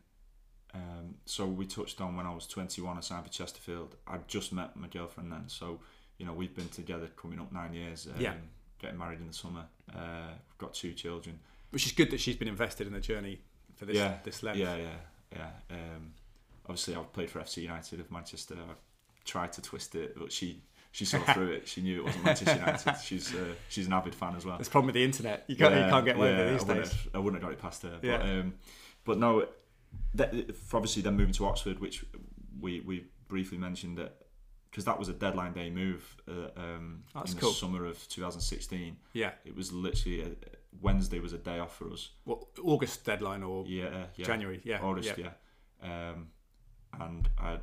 Um, so we touched on when I was 21, I signed for Chesterfield. I'd just met my girlfriend then, so you know we've been together coming up nine years. Um, yeah. Getting married in the summer. Uh, we've got two children. Which is good that she's been invested in the journey for this yeah, this length. Yeah, yeah, yeah. Um, obviously I've played for FC United of Manchester. I tried to twist it, but she she saw through it. She knew it wasn't Manchester United. She's uh, she's an avid fan as well. It's a problem with the internet. You can't yeah, you can't get away yeah, with it these I days. I wouldn't have got it past her. Yeah. But, um, but no, that, obviously then moving to Oxford, which we we briefly mentioned that because that was a deadline day move uh, um, in the summer of 2016. Yeah, it was literally a, Wednesday was a day off for us. What August deadline or yeah, yeah. January? Yeah, August. Yeah. yeah. Um, and I'd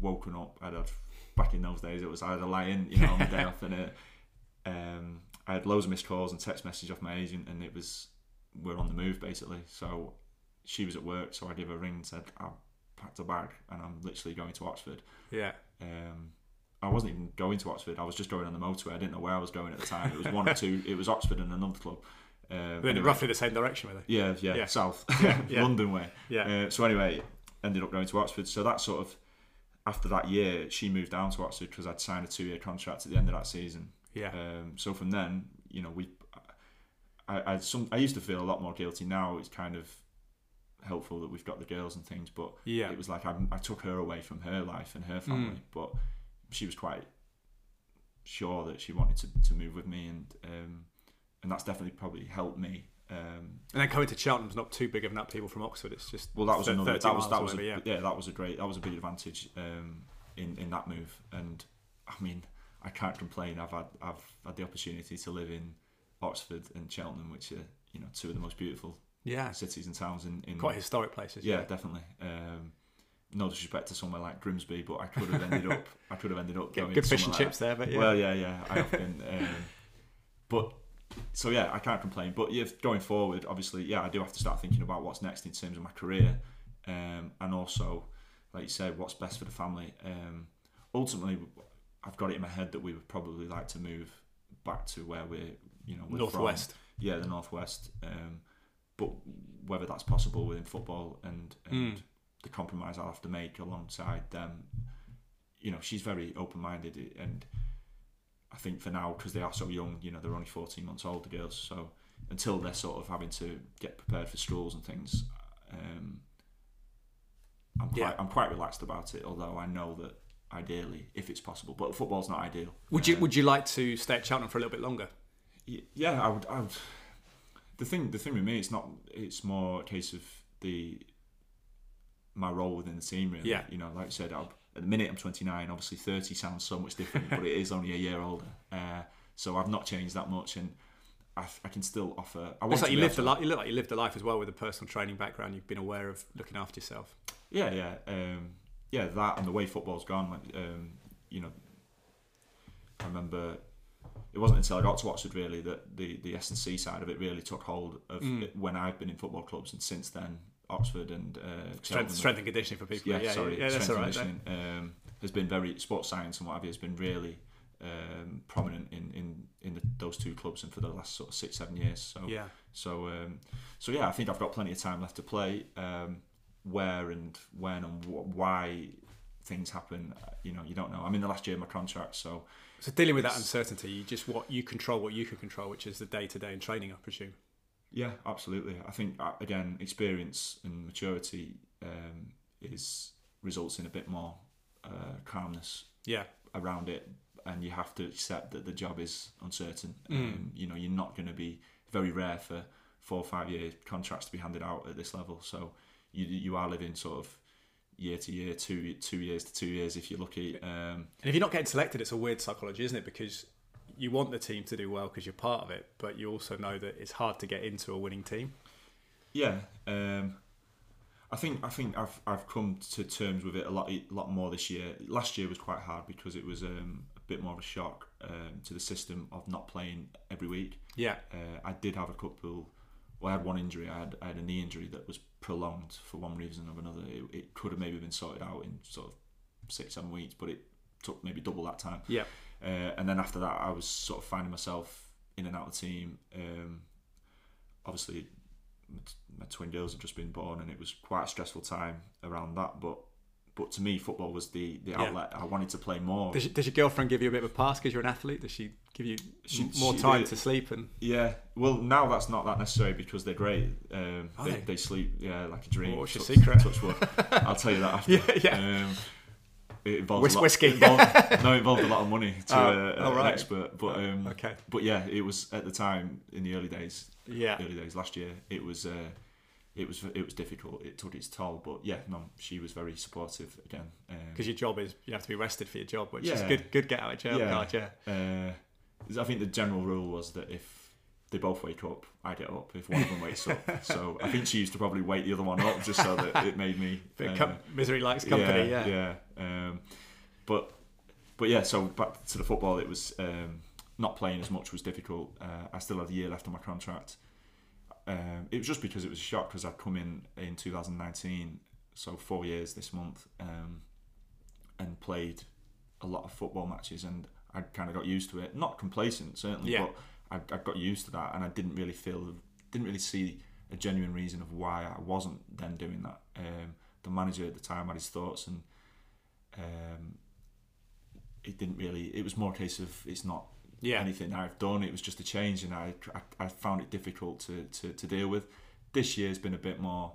woken up. I'd had back in those days it was I had a lie in, you know, on the day off, and it, um, I had loads of missed calls and text message off my agent, and it was we're on the move basically. So she was at work, so I gave her a ring and said I packed a bag and I'm literally going to Oxford. Yeah. Um, I wasn't even going to Oxford. I was just going on the motorway. I didn't know where I was going at the time. It was one or two. It was Oxford and another club. Um, anyway, roughly the same direction, were they? Yeah, yeah, yeah. south, yeah, London way. Yeah. Uh, so anyway, ended up going to Oxford. So that sort of after that year, she moved down to Oxford because I'd signed a two-year contract at the end of that season. Yeah. Um, so from then, you know, we, I, I, some, I used to feel a lot more guilty. Now it's kind of helpful that we've got the girls and things, but yeah, it was like I, I took her away from her life and her mm. family, mm. but she was quite sure that she wanted to, to move with me, and um, and that's definitely probably helped me Um, And then coming to Cheltenham's not too big of an upheaval from Oxford. It's just well, that was another. That was that was a, whatever, yeah. that was a great. That was a big advantage um, in in that move. And I mean, I can't complain. I've had I've had the opportunity to live in Oxford and Cheltenham, which are you know two of the most beautiful yeah, cities and towns in, in quite historic places. yeah, definitely. Um, no disrespect to somewhere like Grimsby, but I could have ended up. I could have ended up Get going good fish and like chips there, but yeah. Well, yeah, yeah, I have been. Um, but so yeah, I can't complain. But yeah, going forward, obviously, yeah, I do have to start thinking about what's next in terms of my career, um, and also, like you said, what's best for the family. Um, ultimately, I've got it in my head that we would probably like to move back to where we're, you know, we're from Northwest. yeah, the northwest. Um, but whether that's possible within football and, and Mm. the compromise I'll have to make alongside them, you know, she's very open-minded, and I think for now because they are so young, you know, they're only fourteen months old, the girls. So until they're sort of having to get prepared for schools and things, um, I'm quite Yeah. I'm quite relaxed about it. Although I know that ideally, if it's possible, but football's not ideal. Would you Uh, Would you like to stay at Cheltenham for a little bit longer? Yeah, I would. I would. The thing, the thing with me, it's not. It's more a case of the my role within the team. Really, Yeah. You know, like I said, I'll, at the minute I'm 29. Obviously, 30 sounds so much different, but it is only a year older. Uh, so I've not changed that much, and I, I can still offer. I want Looks like you lived the able life. You look like you lived a life as well with a personal training background. You've been aware of looking after yourself. Yeah, yeah, um, yeah. That and the way football's gone. Like, um, you know, I remember it wasn't until I got to Oxford really that the the S and C side of it really took hold of Mm. it when I've been in football clubs, and since then Oxford and uh, Strength, strength and conditioning for people. yeah, Yeah, sorry, yeah, that's strength all and right. conditioning um, has been very sports science and what have you has been really um, prominent in in in the, those two clubs and for the last sort of six seven years. So Yeah, so, um, so yeah, I think I've got plenty of time left to play. Um, where and when and wh- why things happen, you know, you don't know. I'm in the last year of my contract, so so dealing with that uncertainty, you just what you control, what you can control, which is the day to day in training, I presume. Yeah, absolutely. I think uh, again, experience and maturity um, is results in a bit more uh, calmness Yeah, around it, and you have to accept that the job is uncertain. Mm. Um, you know, you're not going to be very rare for four or five year contracts to be handed out at this level. So you you are living sort of year to year, two two years to two years if you're lucky. Um, and if you're not getting selected, it's a weird psychology, isn't it? Because you want the team to do well because you're part of it, but you also know that it's hard to get into a winning team. yeah, um, I think I think I've I've come to terms with it a lot a lot more this year. Last year was quite hard because it was um, a bit more of a shock um, to the system of not playing every week. Yeah, Uh, I did have a couple. Well, I had one injury. I had, I had a knee injury that was prolonged for one reason or another. It, it could have maybe been sorted out in sort of six, seven weeks, but it took maybe double that time. yeah, Uh, and then after that, I was sort of finding myself in and out of the team. Um, obviously, my, twin girls had just been born, and it was quite a stressful time around that. But but to me, football was the, the Yeah. outlet. I wanted to play more. Does, does your girlfriend give you a bit of a pass because you're an athlete? Does she give you She- more she time did. to sleep and Yeah, well, now that's not that necessary because they're great. Um, they, they? sleep, yeah, like a dream. What's your secret? Touch wood. I'll tell you that after. Yeah, yeah. Um, it involves Whis- whiskey. it involved, no, it involved a lot of money to Oh, uh, an expert. But um, okay, but yeah, it was at the time in the early days, yeah, early days last year. It was uh, it was it was difficult. It took its toll. But yeah, no, she was very supportive again. Um, because your job is you have to be rested for your job, which is good. Good get out of jail Yeah. card. Yeah, Uh, I think the general rule was that if they both wake up, I get up. If one of them wakes up, so I think she used to probably wake the other one up just so that it made me. Uh, com- misery likes company. Yeah, yeah. Um, but but yeah, so back to the football, it was um, not playing as much was difficult. Uh, I still had a year left on my contract. Um, it was just because it was a shock because I'd come in in 2019, so four years this month, um, and played a lot of football matches, and I kind of got used to it. Not complacent, certainly, Yeah. but I, I got used to that, and I didn't really feel, didn't really see a genuine reason of why I wasn't then doing that. Um, the manager at the time had his thoughts, and um, it didn't really. It was more a case of it's not yeah. anything I've done. It was just a change, and I, I, I found it difficult to, to, to deal with. This year's been a bit more.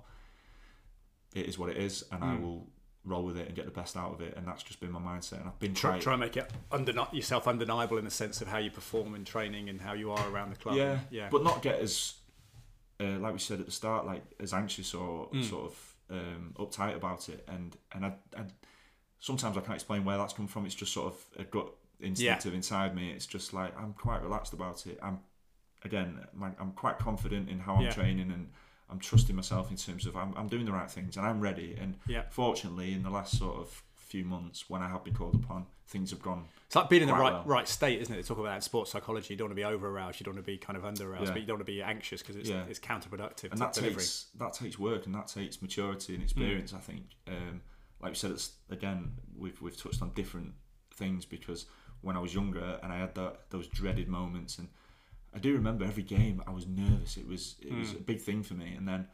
It is what it is, and I Mm. will roll with it and get the best out of it, and that's just been my mindset. And I've been Try, trying. try and make it undeni- yourself undeniable in the sense of how you perform in training and how you are around the club. yeah, yeah, but not get as uh, like we said at the start, like as anxious or Mm. sort of um, uptight about it, and and I, I sometimes I can't explain where that's come from. It's just sort of a gut instinctive inside me. It's just like I'm quite relaxed about it. I'm again, my, I'm quite confident in how I'm Yeah. training and. I'm trusting myself in terms of I'm, I'm doing the right things and I'm ready. And Yeah. fortunately, in the last sort of few months, when I have been called upon, things have gone It's like being in the right well. right state, isn't it? They talk about that sports psychology. You don't want to be over aroused. You don't want to be kind of under aroused, Yeah. but you don't want to be anxious because it's, Yeah. it's counterproductive and that delivery. takes that takes work and that takes maturity and experience. I think, um, like we said, it's, again, we've we've touched on different things because when I was younger and I had that those dreaded moments, and I do remember every game I was nervous. It was it was Mm. a big thing for me, and then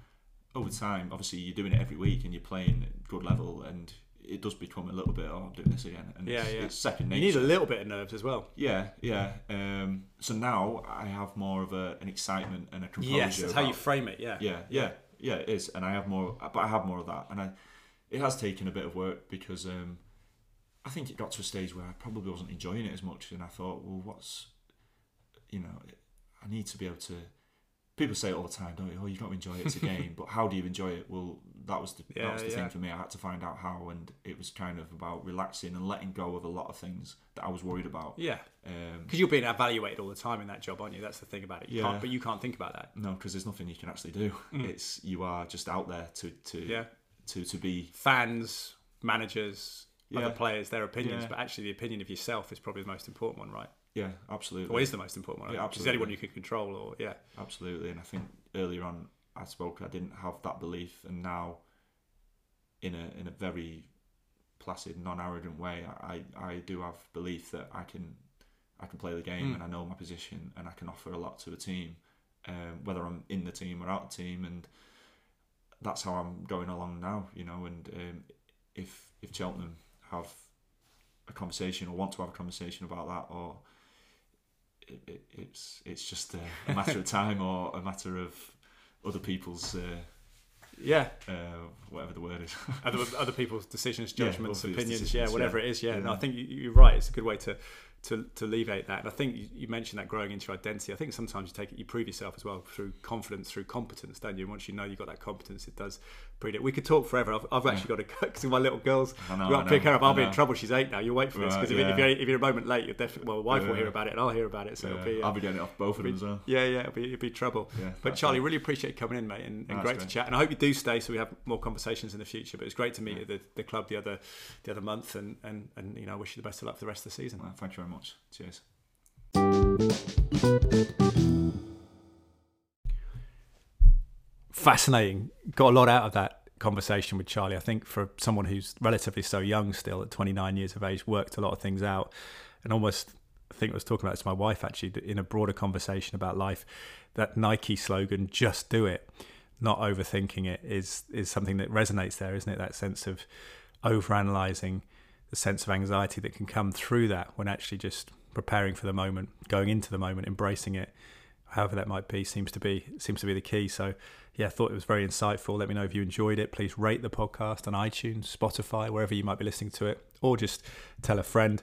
over time, obviously, you're doing it every week and you're playing at good level, and it does become a little bit. Oh, I'm doing this again, and Yeah, it's, yeah. it's second You need a little bit of nerves as well. Yeah, yeah. Um, so now I have more of a, an excitement and a composure. Yes, that's how you frame it. Yeah. yeah, yeah, yeah. It is, and I have more, but I have more of that, and I. It has taken a bit of work because um, I think it got to a stage where I probably wasn't enjoying it as much, and I thought, well, what's, you know, I need to be able to. People say it all the time, don't you? Oh, you've got to enjoy it. It's a game, but how do you enjoy it? Well, that was the Yeah, that was the yeah. thing for me. I had to find out how, and it was kind of about relaxing and letting go of a lot of things that I was worried about. Yeah. Um, Because you're being evaluated all the time in that job, aren't you? That's the thing about it. You Yeah. can't, but you can't think about that. no, because there's nothing you can actually do. It's you are just out there to to Mm. Yeah. to to be Fans, managers, Yeah. other players, their opinions, Yeah. but actually the opinion of yourself is probably the most important one, right? Yeah, absolutely. Or is the most important one, Yeah, which is only you can control. Or yeah, Absolutely, and I think earlier on I spoke. I didn't have that belief, and now, in a in a very placid, non-arrogant way, I, I do have belief that I can I can play the game Mm. and I know my position and I can offer a lot to a team, um, whether I'm in the team or out the team, and that's how I'm going along now. You know, and um, if if Cheltenham have a conversation or want to have a conversation about that, or it, it, it's it's just a, a matter of time or a matter of other people's uh, yeah. uh, whatever the word is. other, other people's decisions, judgments, people's opinions, decisions, yeah, whatever yeah. it is, yeah. No, I think you, you're right. It's a good way to, to to alleviate that. And I think you, you mentioned that growing into your identity. I think sometimes you take it, you prove yourself as well through confidence, through competence, don't you? Once you know you've got that competence, it does breed it. We could talk forever. I've, I've actually got to go because my little girl's I know, got to pick her up. I'll be in trouble. She's eight now. You'll wait for this because if, yeah. if, you're, if you're a moment late, you're definitely well, wife will hear about it and I'll hear about it. So Yeah, it'll be. Uh, I'll be getting it off both of them as well. yeah, yeah, it'll be, it'll be trouble. Yeah, But Charlie, right. really appreciate you coming in, mate, and, and That's great, to chat. And I hope you do stay, so we have more conversations in the future. But it's great to meet you at the, the club the other the other month, and, and, and you know, I wish you the best of luck for the rest of the season. Well, thank you very much. Cheers. Fascinating. Got a lot out of that conversation with Charlie. I think for someone who's relatively so young still, at 29 years of age, worked a lot of things out, and almost. I think I was talking about it to my wife actually in a broader conversation about life. That Nike slogan, "Just do it," not overthinking it, is is something that resonates there, isn't it? That sense of overanalyzing, the sense of anxiety that can come through that when actually just preparing for the moment, going into the moment, embracing it, however that might be, seems to be seems to be the key. So, yeah, I thought it was very insightful. Let me know if you enjoyed it. Please rate the podcast on iTunes, Spotify, wherever you might be listening to it, or just tell a friend.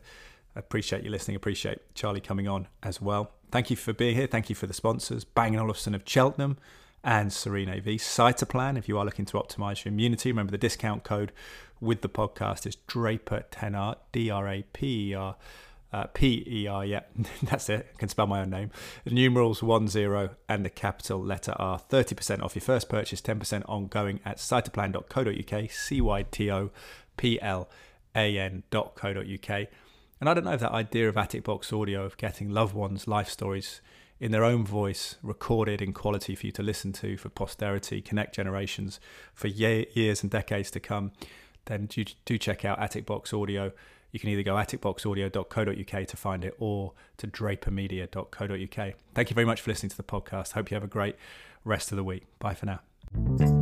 I appreciate you listening. Appreciate Charlie coming on as well. Thank you for being here. Thank you for the sponsors, Bang & Olufsen of Cheltenham and Serene AV. Cytoplan, if you are looking to optimize your immunity, remember the discount code with the podcast is Draper10R, D-R-A-P-E-R. Uh, P-E-R, yeah, that's it. I can spell my own name. The numerals 10 and the capital letter R. 30% off your first purchase, 10% ongoing at cytoplan.co.uk, C-Y-T-O-P-L-A-N.co.uk. And I don't know if that idea of Attic Box Audio of getting loved ones' life stories in their own voice, recorded in quality for you to listen to for posterity, connect generations for ye- years and decades to come, then do, do check out Attic Box Audio. You can either go atticboxaudio.co.uk to find it or to drapermedia.co.uk. Thank you very much for listening to the podcast. Hope you have a great rest of the week. Bye for now.